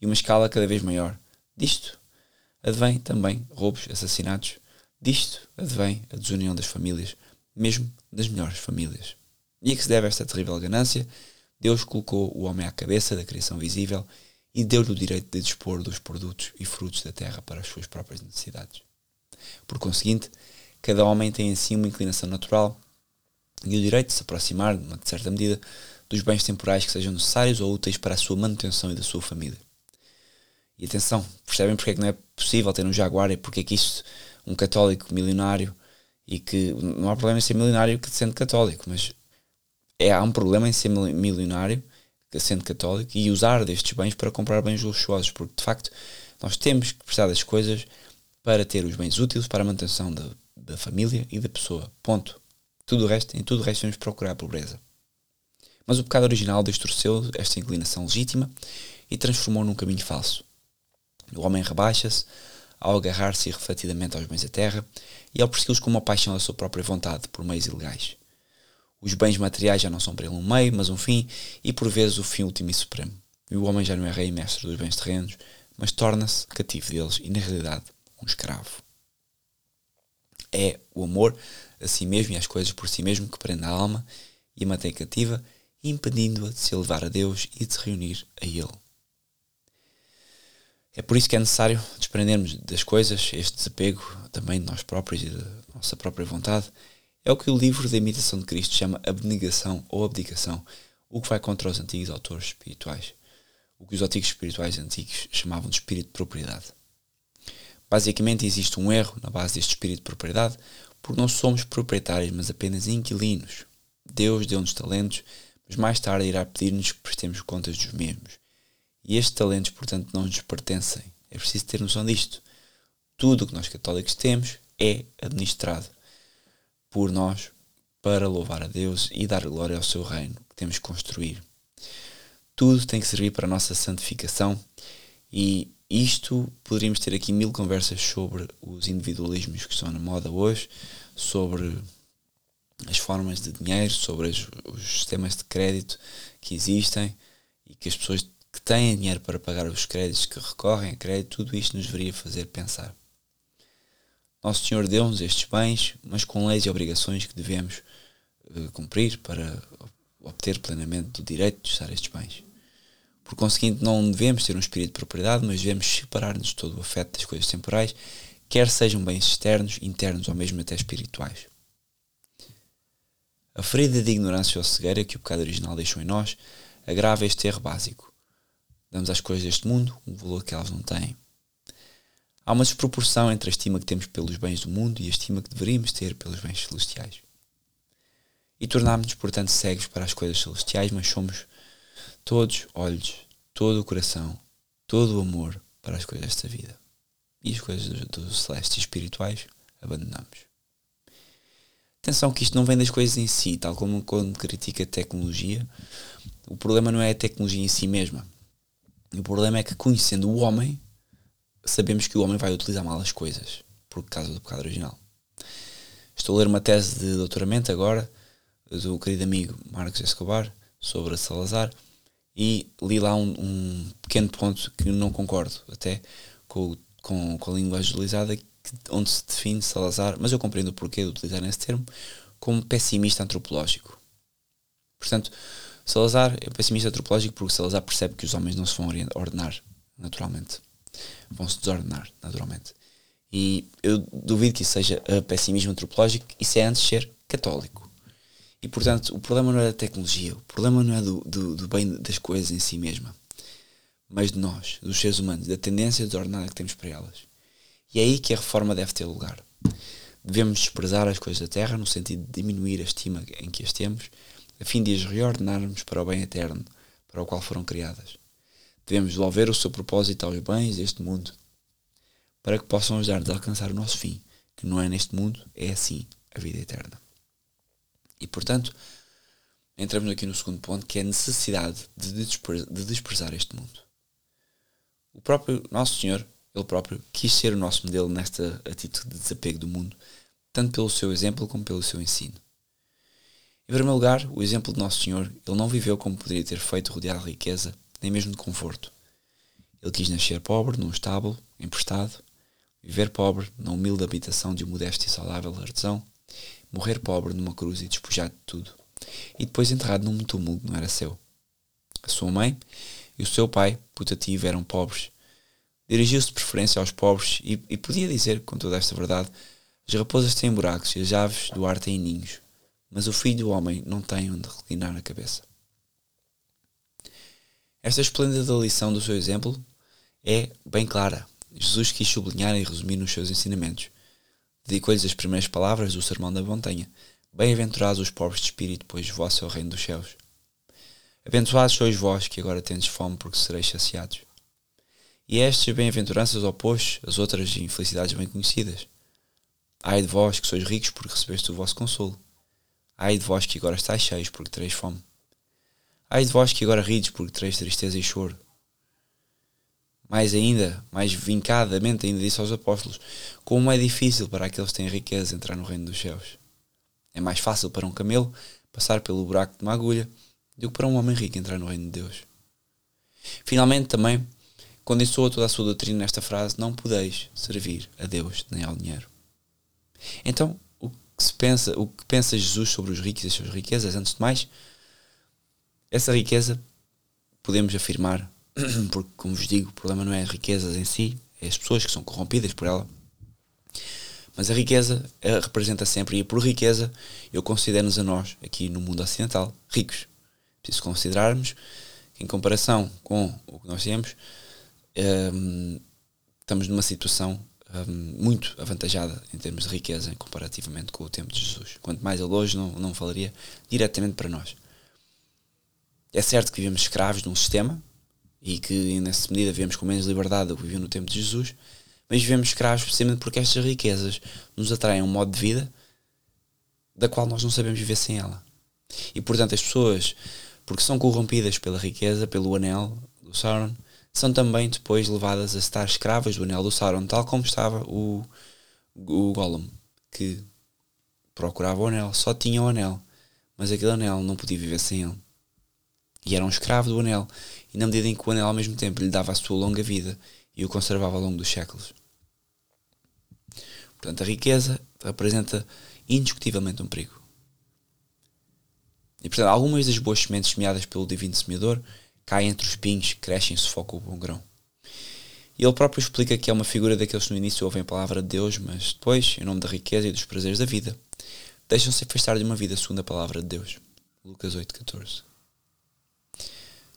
e uma escala cada vez maior. Disto advém também roubos, assassinatos. Disto advém a desunião das famílias, mesmo das melhores famílias. E a que se deve esta terrível ganância? Deus colocou o homem à cabeça da criação visível e deu-lhe o direito de dispor dos produtos e frutos da terra para as suas próprias necessidades. Por conseguinte, cada homem tem em si uma inclinação natural e o direito de se aproximar, de certa medida, dos bens temporais que sejam necessários ou úteis para a sua manutenção e da sua família. E atenção, percebem porque é que não é possível ter um Jaguar e porque é que isto, um católico milionário, e que não há problema em ser milionário que sendo católico, mas é, há um problema em ser milionário sendo católico e usar destes bens para comprar bens luxuosos, porque de facto nós temos que precisar das coisas para ter os bens úteis para a manutenção da, da família e da pessoa. Ponto. Tudo o resto, em tudo o resto, vamos procurar a pobreza. Mas o pecado original distorceu esta inclinação legítima e transformou num caminho falso. O homem rebaixa-se ao agarrar-se irrefletidamente aos bens da terra e ao persegui-los com uma paixão da sua própria vontade por meios ilegais. Os bens materiais já não são para ele um meio, mas um fim, e por vezes o fim último e supremo. E o homem já não é rei e mestre dos bens terrenos, mas torna-se cativo deles e, na realidade, um escravo. É o amor a si mesmo e às coisas por si mesmo que prende a alma e a mantém cativa, impedindo-a de se elevar a Deus e de se reunir a Ele. É por isso que é necessário desprendermos das coisas, este desapego também de nós próprios e da nossa própria vontade. É o que o livro da imitação de Cristo chama abnegação ou abdicação, o que vai contra os antigos autores espirituais, o que os antigos espirituais antigos chamavam de espírito de propriedade. Basicamente existe um erro na base deste espírito de propriedade, porque não somos proprietários, mas apenas inquilinos. Deus deu-nos talentos, mas mais tarde irá pedir-nos que prestemos contas dos mesmos. E estes talentos, portanto, não nos pertencem. É preciso ter noção disto. Tudo o que nós católicos temos é administrado por nós para louvar a Deus e dar glória ao seu reino que temos que construir. Tudo tem que servir para a nossa santificação e isto poderíamos ter aqui mil conversas sobre os individualismos que estão na moda hoje, sobre as formas de dinheiro, sobre as, os sistemas de crédito que existem e que as pessoas que têm dinheiro para pagar os créditos, que recorrem a crédito, tudo isto nos deveria fazer pensar. Nosso Senhor deu-nos estes bens, mas com leis e obrigações que devemos uh, cumprir para obter plenamente o direito de usar estes bens. Por conseguinte, não devemos ter um espírito de propriedade, mas devemos separar-nos de todo o afeto das coisas temporais, quer sejam bens externos, internos ou mesmo até espirituais. A ferida de ignorância ou cegueira que o pecado original deixou em nós agrava este erro básico. Damos às coisas deste mundo um valor que elas não têm. Há uma desproporção entre a estima que temos pelos bens do mundo e a estima que deveríamos ter pelos bens celestiais. E tornámos-nos, portanto, cegos para as coisas celestiais, mas somos todos olhos, todo o coração, todo o amor para as coisas desta vida. E as coisas dos do celestes e espirituais abandonamos. Atenção que isto não vem das coisas em si, tal como quando critica a tecnologia, o problema não é a tecnologia em si mesma. O problema é que conhecendo o homem, sabemos que o homem vai utilizar mal as coisas, por causa do pecado original. Estou a ler uma tese de doutoramento agora, do querido amigo Marcos Escobar, sobre Salazar, e li lá um, um pequeno ponto que não concordo até com, com, com a linguagem utilizada, onde se define Salazar, mas eu compreendo o porquê de utilizar esse termo, como pessimista antropológico. Portanto, Salazar é pessimista antropológico porque Salazar percebe que os homens não se vão ordenar naturalmente vão se desordenar, naturalmente. E eu duvido que isso seja pessimismo antropológico, isso é antes ser católico. E portanto, o problema não é da tecnologia, o problema não é do, do, do bem das coisas em si mesma, mas de nós, dos seres humanos, da tendência desordenada que temos para elas. E é aí que a reforma deve ter lugar. Devemos desprezar as coisas da terra no sentido de diminuir a estima em que as temos, a fim de as reordenarmos para o bem eterno para o qual foram criadas. Devemos devolver o seu propósito aos bens deste mundo, para que possam ajudar-nos a alcançar o nosso fim, que não é neste mundo, é assim a vida eterna. E portanto, entramos aqui no segundo ponto, que é a necessidade de desprezar, de desprezar este mundo. O próprio Nosso Senhor, Ele próprio, quis ser o nosso modelo nesta atitude de desapego do mundo, tanto pelo seu exemplo como pelo seu ensino. Em primeiro lugar, o exemplo de Nosso Senhor, Ele não viveu como poderia ter feito rodeado de riqueza, nem mesmo de conforto. Ele quis nascer pobre num estábulo, emprestado, viver pobre na humilde habitação de um modesto e saudável artesão, morrer pobre numa cruz e despojado de tudo, e depois enterrado num túmulo que não era seu. A sua mãe e o seu pai, putativo, eram pobres. Dirigiu-se de preferência aos pobres e, e, podia dizer, com toda esta verdade, as raposas têm buracos e as aves do ar têm ninhos, mas o filho do homem não tem onde reclinar a cabeça. Esta esplêndida lição do seu exemplo é bem clara. Jesus quis sublinhar e resumir nos seus ensinamentos. Dedicou-lhes as primeiras palavras do Sermão da Montanha. Bem-aventurados os pobres de espírito, pois vosso é o reino dos céus. Abençoados sois vós que agora tendes fome, porque sereis saciados. E estas bem-aventuranças opôs as outras infelicidades bem conhecidas. Ai de vós que sois ricos, porque recebeste o vosso consolo. Ai de vós que agora estáis cheios, porque tereis fome. Ai de vós que agora rides porque tereis tristeza e choro. Mais ainda, mais vincadamente ainda disse aos apóstolos, como é difícil para aqueles que têm riqueza entrar no reino dos céus. É mais fácil para um camelo passar pelo buraco de uma agulha do que para um homem rico entrar no reino de Deus. Finalmente também condensou toda a sua doutrina nesta frase, não podeis servir a Deus nem ao dinheiro. Então, o que se pensa, o que pensa Jesus sobre os ricos e as suas riquezas, antes de mais, essa riqueza, podemos afirmar, porque, como vos digo, o problema não é as riquezas em si, é as pessoas que são corrompidas por ela. Mas a riqueza a representa sempre, e por riqueza eu considero-nos a nós, aqui no mundo ocidental, ricos. Preciso considerarmos que, em comparação com o que nós temos, um, estamos numa situação um, muito avantajada em termos de riqueza comparativamente com o tempo de Jesus. Quanto mais a longe, não, não falaria diretamente para nós. É certo que vivemos escravos de um sistema e que, nessa medida, vivemos com menos liberdade do que viveu no tempo de Jesus, mas vivemos escravos precisamente porque estas riquezas nos atraem um modo de vida da qual nós não sabemos viver sem ela. E, portanto, as pessoas, porque são corrompidas pela riqueza, pelo anel do Sauron, são também depois levadas a estar escravas do anel do Sauron, tal como estava o, o Gollum, que procurava o anel, só tinha o anel, mas aquele anel não podia viver sem ele. E era um escravo do anel, e na medida em que o anel ao mesmo tempo lhe dava a sua longa vida e o conservava ao longo dos séculos. Portanto, a riqueza representa indiscutivelmente um perigo. E portanto, algumas das boas sementes semeadas pelo divino semeador cai entre os espinhos, crescem e sufocam o bom grão. E ele próprio explica que é uma figura daqueles que no início ouvem a palavra de Deus, mas depois, em nome da riqueza e dos prazeres da vida, deixam-se afastar de uma vida segundo a palavra de Deus. Lucas 8,14.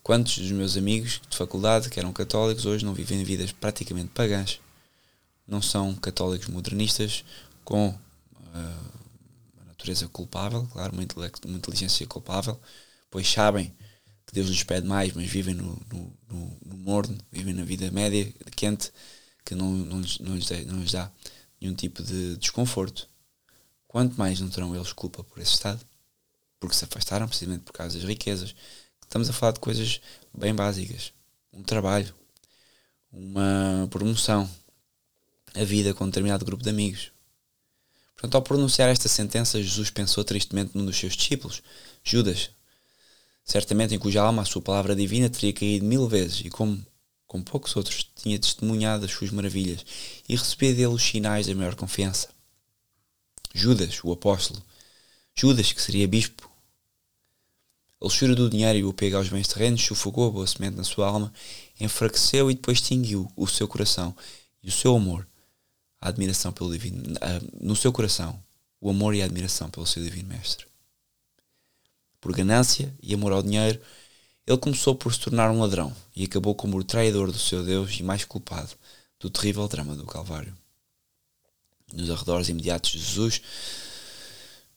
Quantos dos meus amigos de faculdade que eram católicos hoje não vivem vidas praticamente pagãs? Não são católicos modernistas com uh, a natureza culpável, claro, uma, uma inteligência culpável, pois sabem que Deus lhes pede mais, mas vivem no, no, no, no morno, vivem na vida média, quente, que não, não, lhes, não, lhes, não lhes dá nenhum tipo de desconforto. Quanto mais não terão eles culpa por esse estado? Porque se afastaram precisamente por causa das riquezas. Estamos a falar de coisas bem básicas. Um trabalho, uma promoção, a vida com um determinado grupo de amigos. Portanto, ao pronunciar esta sentença, Jesus pensou tristemente num dos seus discípulos, Judas, certamente em cuja alma a sua palavra divina teria caído mil vezes e como, como poucos outros, tinha testemunhado as suas maravilhas e recebia dele os sinais da maior confiança. Judas, o apóstolo, Judas, que seria bispo, a luxúria do dinheiro e o apego aos bens terrenos sufocou a boa semente na sua alma, enfraqueceu e depois extinguiu o seu coração e o seu amor, a admiração pelo divino, no seu coração, o amor e a admiração pelo seu divino mestre por ganância e amor ao dinheiro, ele começou por se tornar um ladrão e acabou como o traidor do seu Deus e mais culpado do terrível drama do Calvário. Nos arredores imediatos de Jesus,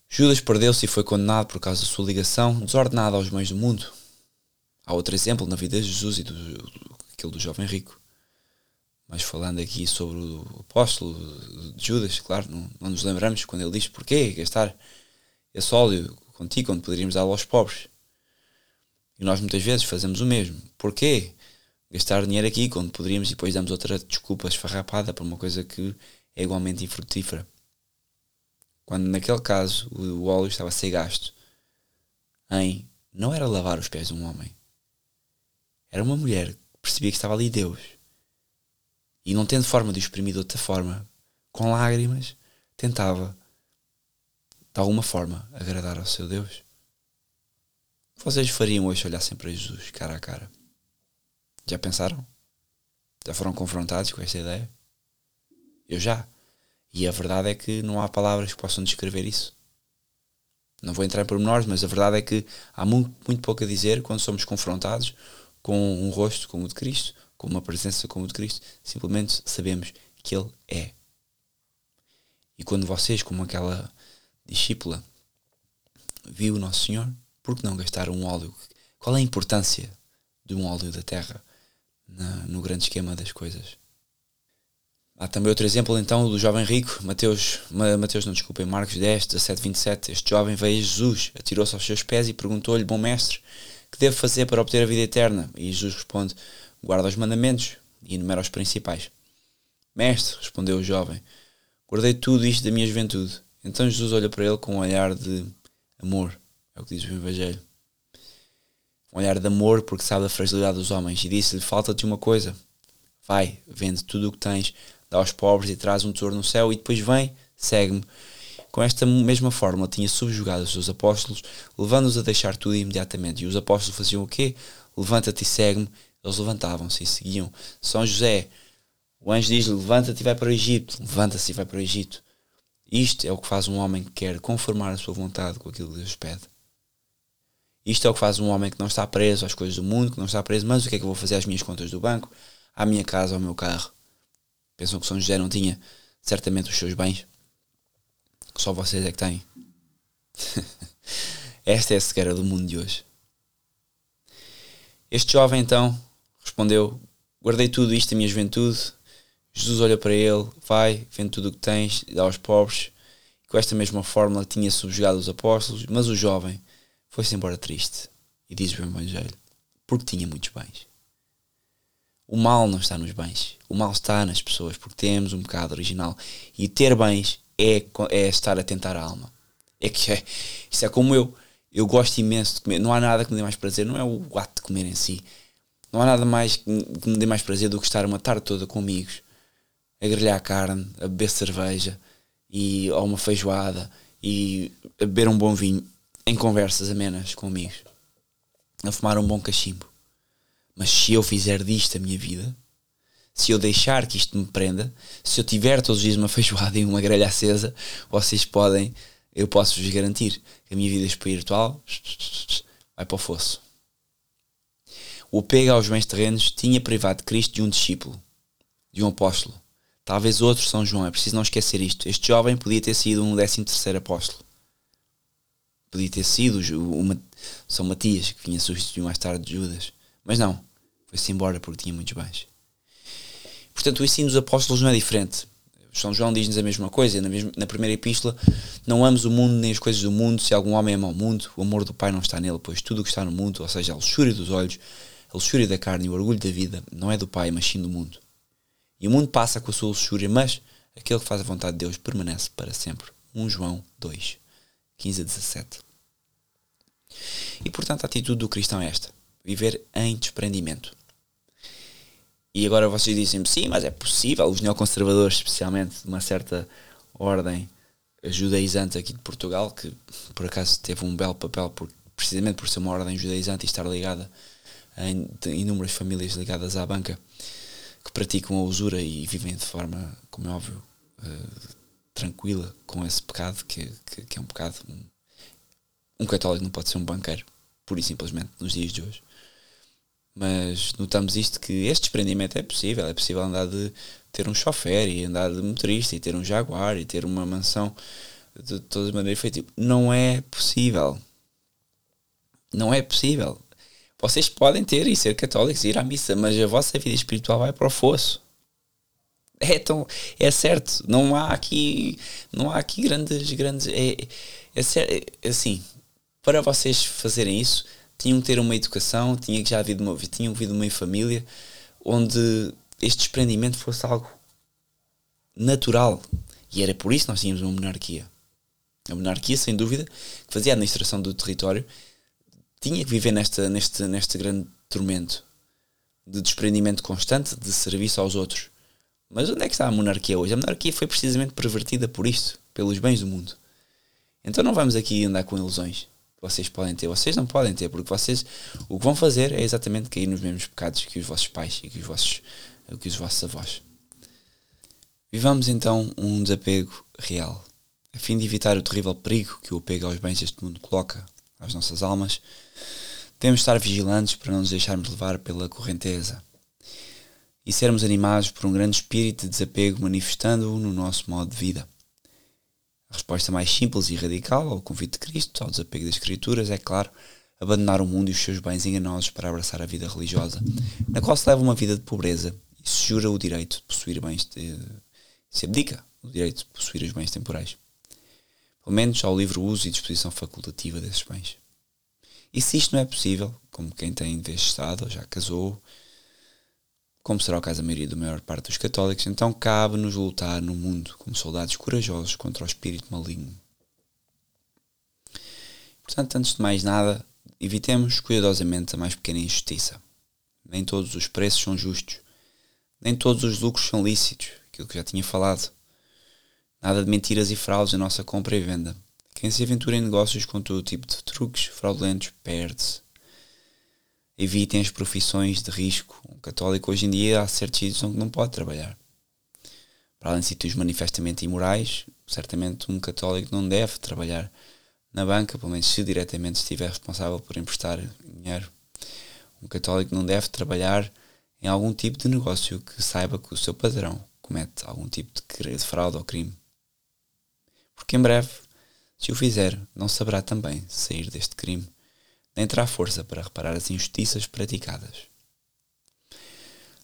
Judas perdeu-se e foi condenado por causa da sua ligação desordenada aos bens do mundo. Há outro exemplo na vida de Jesus e do, aquele do jovem rico. Mas falando aqui sobre o apóstolo de Judas, claro, não, não nos lembramos quando ele diz porquê gastar esse óleo contigo quando poderíamos dar aos pobres. E nós muitas vezes fazemos o mesmo. Porquê? Gastar dinheiro aqui quando poderíamos e depois damos outra desculpa esfarrapada para uma coisa que é igualmente infrutífera. Quando naquele caso o óleo estava a ser gasto em não era lavar os pés de um homem. Era uma mulher que percebia que estava ali Deus. E não tendo forma de exprimir de outra forma, com lágrimas, tentava de alguma forma, agradar ao seu Deus? Vocês fariam hoje olhar sempre para Jesus, cara a cara? Já pensaram? Já foram confrontados com esta ideia? Eu já. E a verdade é que não há palavras que possam descrever isso. Não vou entrar em pormenores, mas a verdade é que há muito, muito pouco a dizer quando somos confrontados com um rosto como o de Cristo, com uma presença como o de Cristo. Simplesmente sabemos que Ele é. E quando vocês, como aquela discípula viu o Nosso Senhor, por que não gastar um óleo? Qual é a importância de um óleo da terra no grande esquema das coisas? Há também outro exemplo então do jovem rico, Mateus, Mateus não desculpem, Marcos 10, 17, 27. Este jovem veio a Jesus, atirou-se aos seus pés e perguntou-lhe, bom mestre, que devo fazer para obter a vida eterna? E Jesus responde, guarda os mandamentos e enumera os principais. Mestre, respondeu o jovem, guardei tudo isto da minha juventude. Então Jesus olha para ele com um olhar de amor, é o que diz o Evangelho. Um olhar de amor porque sabe da fragilidade dos homens e disse-lhe: Falta-te uma coisa. Vai, vende tudo o que tens, dá aos pobres e traz um tesouro no céu e depois vem, segue-me. Com esta mesma forma tinha subjugado os seus apóstolos, levando-os a deixar tudo imediatamente. E os apóstolos faziam o quê? Levanta-te e segue-me. Eles levantavam-se e seguiam. São José, o anjo diz-lhe: Levanta-te e vai para o Egito. Levanta-se e vai para o Egito. Isto é o que faz um homem que quer conformar a sua vontade com aquilo que Deus pede. Isto é o que faz um homem que não está preso às coisas do mundo, que não está preso, mas o que é que eu vou fazer às minhas contas do banco, à minha casa, ao meu carro? Pensam que São José não tinha certamente os seus bens? Que só vocês é que têm. Esta é a cegueira do mundo de hoje. Este jovem então respondeu: Guardei tudo isto da minha juventude. Jesus olha para ele, vai, vende tudo o que tens e dá aos pobres. Com esta mesma fórmula tinha subjugado os apóstolos, mas o jovem foi-se embora triste. E diz o Evangelho: porque tinha muitos bens. O mal não está nos bens, o mal está nas pessoas, porque temos um bocado original. E ter bens é, é estar a tentar a alma. É que é, isso é como eu. Eu gosto imenso de comer. Não há nada que me dê mais prazer, não é o ato de comer em si. Não há nada mais que me dê mais prazer do que estar uma tarde toda com amigos, a grelhar carne, a beber cerveja, e, ou uma feijoada, e a beber um bom vinho, em conversas amenas com amigos, a fumar um bom cachimbo. Mas se eu fizer disto a minha vida, se eu deixar que isto me prenda, se eu tiver todos os dias uma feijoada e uma grelha acesa, vocês podem, eu posso vos garantir que a minha vida espiritual vai para o fosso. O apego aos bens terrenos tinha privado Cristo de um discípulo, de um apóstolo. Talvez outro São João, é preciso não esquecer isto. Este jovem podia ter sido um décimo terceiro apóstolo. Podia ter sido o São Matias, que vinha substituir mais tarde Judas. Mas não, foi-se embora porque tinha muitos bens. Portanto, o ensino dos apóstolos não é diferente. São João diz-nos a mesma coisa, na, mesma, na primeira epístola: Não ames o mundo nem as coisas do mundo. Se algum homem ama o mundo, o amor do Pai não está nele, pois tudo o que está no mundo, ou seja, a luxúria dos olhos, a luxúria da carne e o orgulho da vida, não é do Pai, mas sim do mundo. E o mundo passa com a sua luxúria, mas aquele que faz a vontade de Deus permanece para sempre. 1 João 2, 15 a 17. E portanto a atitude do cristão é esta: viver em desprendimento. E agora vocês dizem-me, sim, mas é possível, os neoconservadores, especialmente de uma certa ordem judaizante aqui de Portugal, que por acaso teve um belo papel por, precisamente por ser uma ordem judaizante e estar ligada a inúmeras famílias ligadas à banca que praticam a usura e vivem de forma, como é óbvio, uh, tranquila com esse pecado, que, que, que é um pecado. Um, um, católico não pode ser um banqueiro, pura e simplesmente, nos dias de hoje. Mas notamos isto que este desprendimento é possível. É possível andar de ter um chofer e andar de motorista e ter um jaguar e ter uma mansão de todas as maneiras feita. Não é possível. Não é possível. Vocês podem ter e ser católicos e ir à missa, mas a vossa vida espiritual vai para o fosso. É, tão, é certo, não há aqui, não há aqui grandes, grandes, é, é, é assim, para vocês fazerem isso, tinham que ter uma educação, tinha que já havido uma, tinham havido uma família onde este desprendimento fosse algo natural. E era por isso que nós tínhamos uma monarquia. A monarquia, sem dúvida, que fazia a administração do território tinha que viver nesta, neste, neste grande tormento de desprendimento constante, de serviço aos outros. Mas onde é que está a monarquia hoje? A monarquia foi precisamente pervertida por isto, pelos bens do mundo. Então não vamos aqui andar com ilusões que vocês podem ter. Vocês não podem ter, porque vocês o que vão fazer é exatamente cair nos mesmos pecados que os vossos pais e que os vossos, que os vossos avós. Vivamos então um desapego real, a fim de evitar o terrível perigo que o apego aos bens deste mundo coloca às nossas almas Devemos estar vigilantes para não nos deixarmos levar pela correnteza e sermos animados por um grande espírito de desapego manifestando-o no nosso modo de vida. A resposta mais simples e radical ao convite de Cristo, ao desapego das Escrituras, é, claro, abandonar o mundo e os seus bens enganosos para abraçar a vida religiosa, na qual se leva uma vida de pobreza e se jura o direito de possuir bens, de, se abdica o direito de possuir os bens temporais. Pelo menos ao livre uso e disposição facultativa desses bens. E se isto não é possível, como quem tem vez estado ou já casou, como será o caso da maioria da maior parte dos católicos, então cabe-nos lutar no mundo como soldados corajosos contra o espírito maligno. Portanto, antes de mais nada, evitemos cuidadosamente a mais pequena injustiça. Nem todos os preços são justos, nem todos os lucros são lícitos, aquilo que já tinha falado. Nada de mentiras e fraudes na nossa compra e venda. Quem se aventura em negócios com todo tipo de truques fraudulentos perde-se. Evitem as profissões de risco. Um católico hoje em dia há certos sítios onde não pode trabalhar. Para além de sítios manifestamente imorais, certamente um católico não deve trabalhar na banca, pelo menos se diretamente estiver responsável por emprestar dinheiro. Um católico não deve trabalhar em algum tipo de negócio que saiba que o seu padrão comete algum tipo de fraude ou crime. Porque em breve, se o fizer, não saberá também sair deste crime, nem terá força para reparar as injustiças praticadas.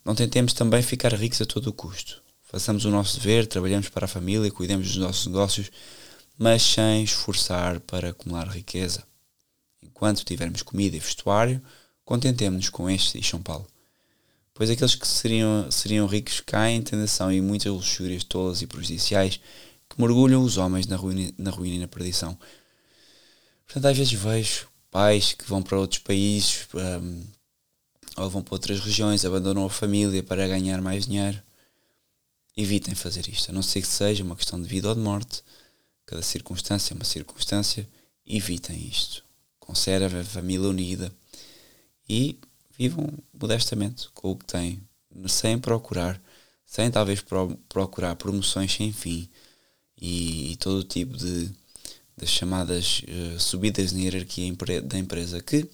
Não tentemos também ficar ricos a todo o custo. Façamos o nosso dever, trabalhamos para a família, cuidemos dos nossos negócios, mas sem esforçar para acumular riqueza. Enquanto tivermos comida e vestuário, contentemos-nos com este, diz São Paulo. Pois aqueles que seriam, seriam ricos caem em tentação e muitas luxúrias tolas e prejudiciais que mergulham os homens na ruína, na ruína e na perdição. Portanto, às vezes vejo pais que vão para outros países um, ou vão para outras regiões, abandonam a família para ganhar mais dinheiro. Evitem fazer isto, a não ser que seja uma questão de vida ou de morte. Cada circunstância é uma circunstância. Evitem isto. Conservem a família unida e vivam modestamente com o que têm, sem procurar, sem talvez pro, procurar promoções sem fim e, e todo o tipo de das chamadas uh, subidas na hierarquia da empresa que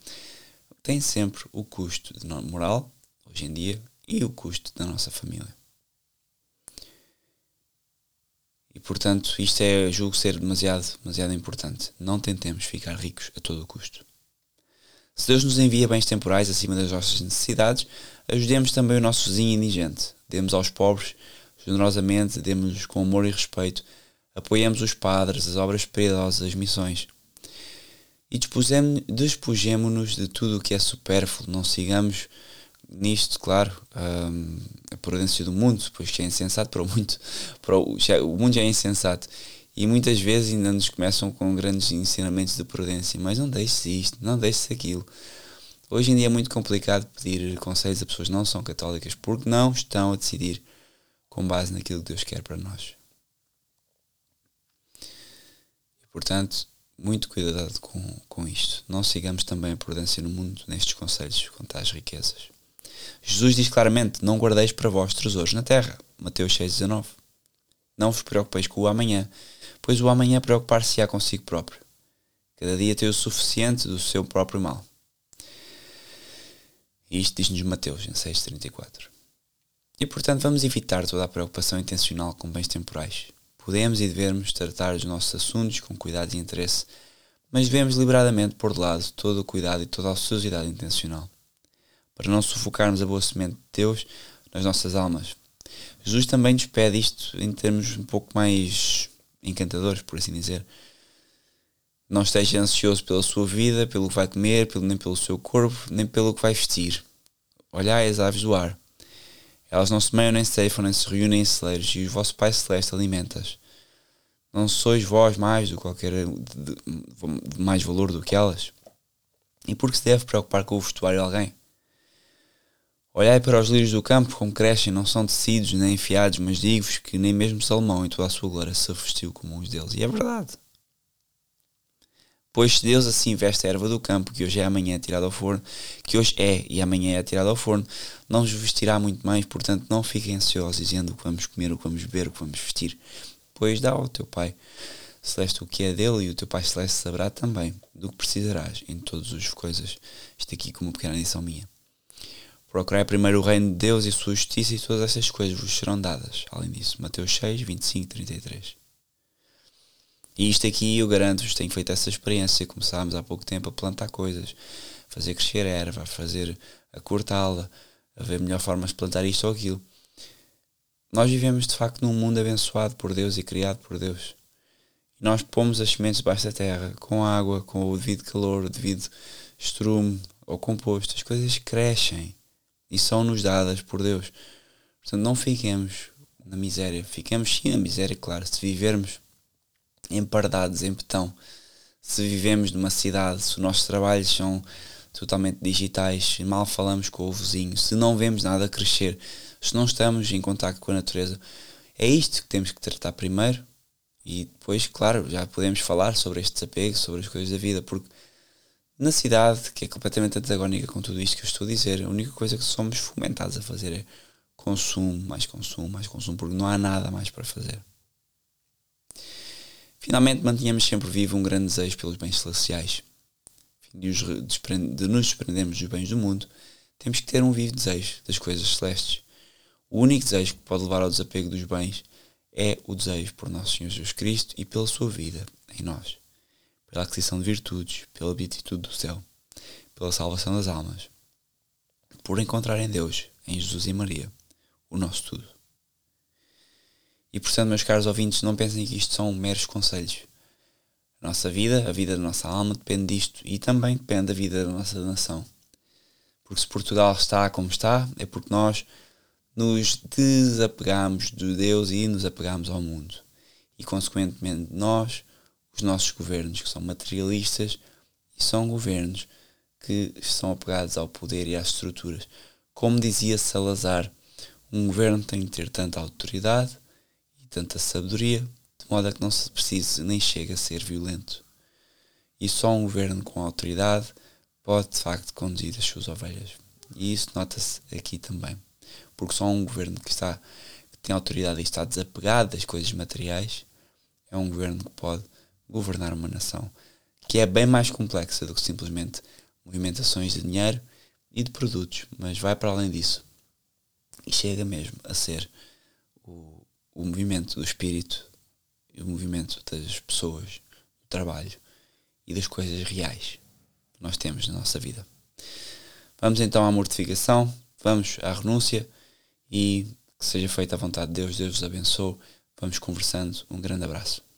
tem sempre o custo moral, hoje em dia, e o custo da nossa família. E portanto, isto é, julgo ser demasiado, demasiado importante. Não tentemos ficar ricos a todo o custo. Se Deus nos envia bens temporais acima das nossas necessidades, ajudemos também o nosso vizinho indigente. Demos aos pobres generosamente, demos-lhes com amor e respeito, apoiemos os padres, as obras piedosas, as missões. E despojemo-nos de tudo o que é supérfluo, não sigamos nisto, claro, um, a prudência do mundo, pois que é insensato para o mundo, para o, o mundo já é insensato. E muitas vezes ainda nos começam com grandes ensinamentos de prudência, mas não deixes isto, não deixes aquilo. Hoje em dia é muito complicado pedir conselhos a pessoas que não são católicas porque não estão a decidir com base naquilo que Deus quer para nós. E, portanto, muito cuidado com, com isto. Não sigamos também a prudência no mundo nestes conselhos quanto às riquezas. Jesus diz claramente: Não guardeis para vós tesouros na terra. Mateus 6,19. Não vos preocupeis com o amanhã, pois o amanhã preocupar-se-á consigo próprio. Cada dia tem o suficiente do seu próprio mal. Isto diz-nos Mateus em 6,34. E portanto vamos evitar toda a preocupação intencional com bens temporais. Podemos e devemos tratar os nossos assuntos com cuidado e interesse, mas devemos deliberadamente pôr de lado todo o cuidado e toda a ociosidade intencional para não sufocarmos a boa semente de Deus nas nossas almas. Jesus também nos pede isto em termos um pouco mais encantadores, por assim dizer. Não esteja ansioso pela sua vida, pelo que vai comer, nem pelo seu corpo, nem pelo que vai vestir. Olhai as aves do ar. Elas não semeiam, nem ceifam, nem se reúnem em celeiros, e o vosso Pai Celeste alimenta-as. Não sois vós mais do qualquer de, de, de mais valor do que elas? E por que se deve preocupar com o vestuário de alguém? Olhai para os lírios do campo, como crescem, não são tecidos nem enfiados, mas digo-vos que nem mesmo Salomão, em toda a sua glória, se vestiu como uns deles. E é verdade. Pois Deus assim veste a erva do campo, que hoje é amanhã é tirada ao forno, que hoje é e amanhã é tirada ao forno, não vos vestirá muito mais, portanto não fiquem ansiosos, dizendo o que vamos comer, o que vamos beber, o que vamos vestir. Pois dá ao teu Pai Celeste o que é dele, e o teu Pai Celeste saberá também do que precisarás em todas as coisas. Isto aqui como uma pequena lição minha. Procurai primeiro o reino de Deus e sua justiça e todas essas coisas vos serão dadas. Além disso, Mateus 6, 25, 33. E isto aqui eu garanto-vos, tenho feito essa experiência. Começámos há pouco tempo a plantar coisas, fazer crescer erva, a fazer, a cortá-la, a ver melhor formas de plantar isto ou aquilo. Nós vivemos de facto num mundo abençoado por Deus e criado por Deus. Nós pomos as sementes debaixo da terra, com água, com o devido calor, o devido estrume ou composto. As coisas crescem e são-nos dadas por Deus. Portanto, não fiquemos na miséria. Fiquemos sim na miséria, claro, se vivermos empardados em betão, se vivemos numa cidade, se os nossos trabalhos são totalmente digitais, mal falamos com o vizinho, se não vemos nada crescer, se não estamos em contato com a natureza. É isto que temos que tratar primeiro e depois, claro, já podemos falar sobre este desapego, sobre as coisas da vida, porque na cidade, que é completamente antagónica com tudo isto que eu estou a dizer, a única coisa que somos fomentados a fazer é consumo, mais consumo, mais consumo, porque não há nada mais para fazer. Finalmente, mantenhamos sempre vivo um grande desejo pelos bens celestiais. De nos desprendermos dos bens do mundo, temos que ter um vivo desejo das coisas celestes. O único desejo que pode levar ao desapego dos bens é o desejo por nosso Senhor Jesus Cristo e pela sua vida em nós, pela aquisição de virtudes, pela beatitude do céu, pela salvação das almas, por encontrar em Deus, em Jesus e Maria, o nosso tudo. E portanto, meus caros ouvintes, não pensem que isto são meros conselhos. A nossa vida, a vida da nossa alma depende disto e também depende da vida da nossa nação. Porque se Portugal está como está, é porque nós nos desapegamos de Deus e nos apegamos ao mundo. E consequentemente nós, os nossos governos, que são materialistas, e são governos que estão apegados ao poder e às estruturas. Como dizia Salazar, um governo tem de ter tanta autoridade tanta sabedoria, de modo a que não se precise nem chega a ser violento. E só um governo com autoridade pode de facto conduzir as suas ovelhas. E isso nota-se aqui também. Porque só um governo que está que tem autoridade e está desapegado das coisas materiais é um governo que pode governar uma nação que é bem mais complexa do que simplesmente movimentações de dinheiro e de produtos, mas vai para além disso e chega mesmo a ser o, movimento do espírito o movimento das pessoas, do trabalho e das coisas reais que nós temos na nossa vida. Vamos então à mortificação, vamos à renúncia e que seja feita a vontade de Deus, Deus vos abençoe. Vamos conversando. Um grande abraço.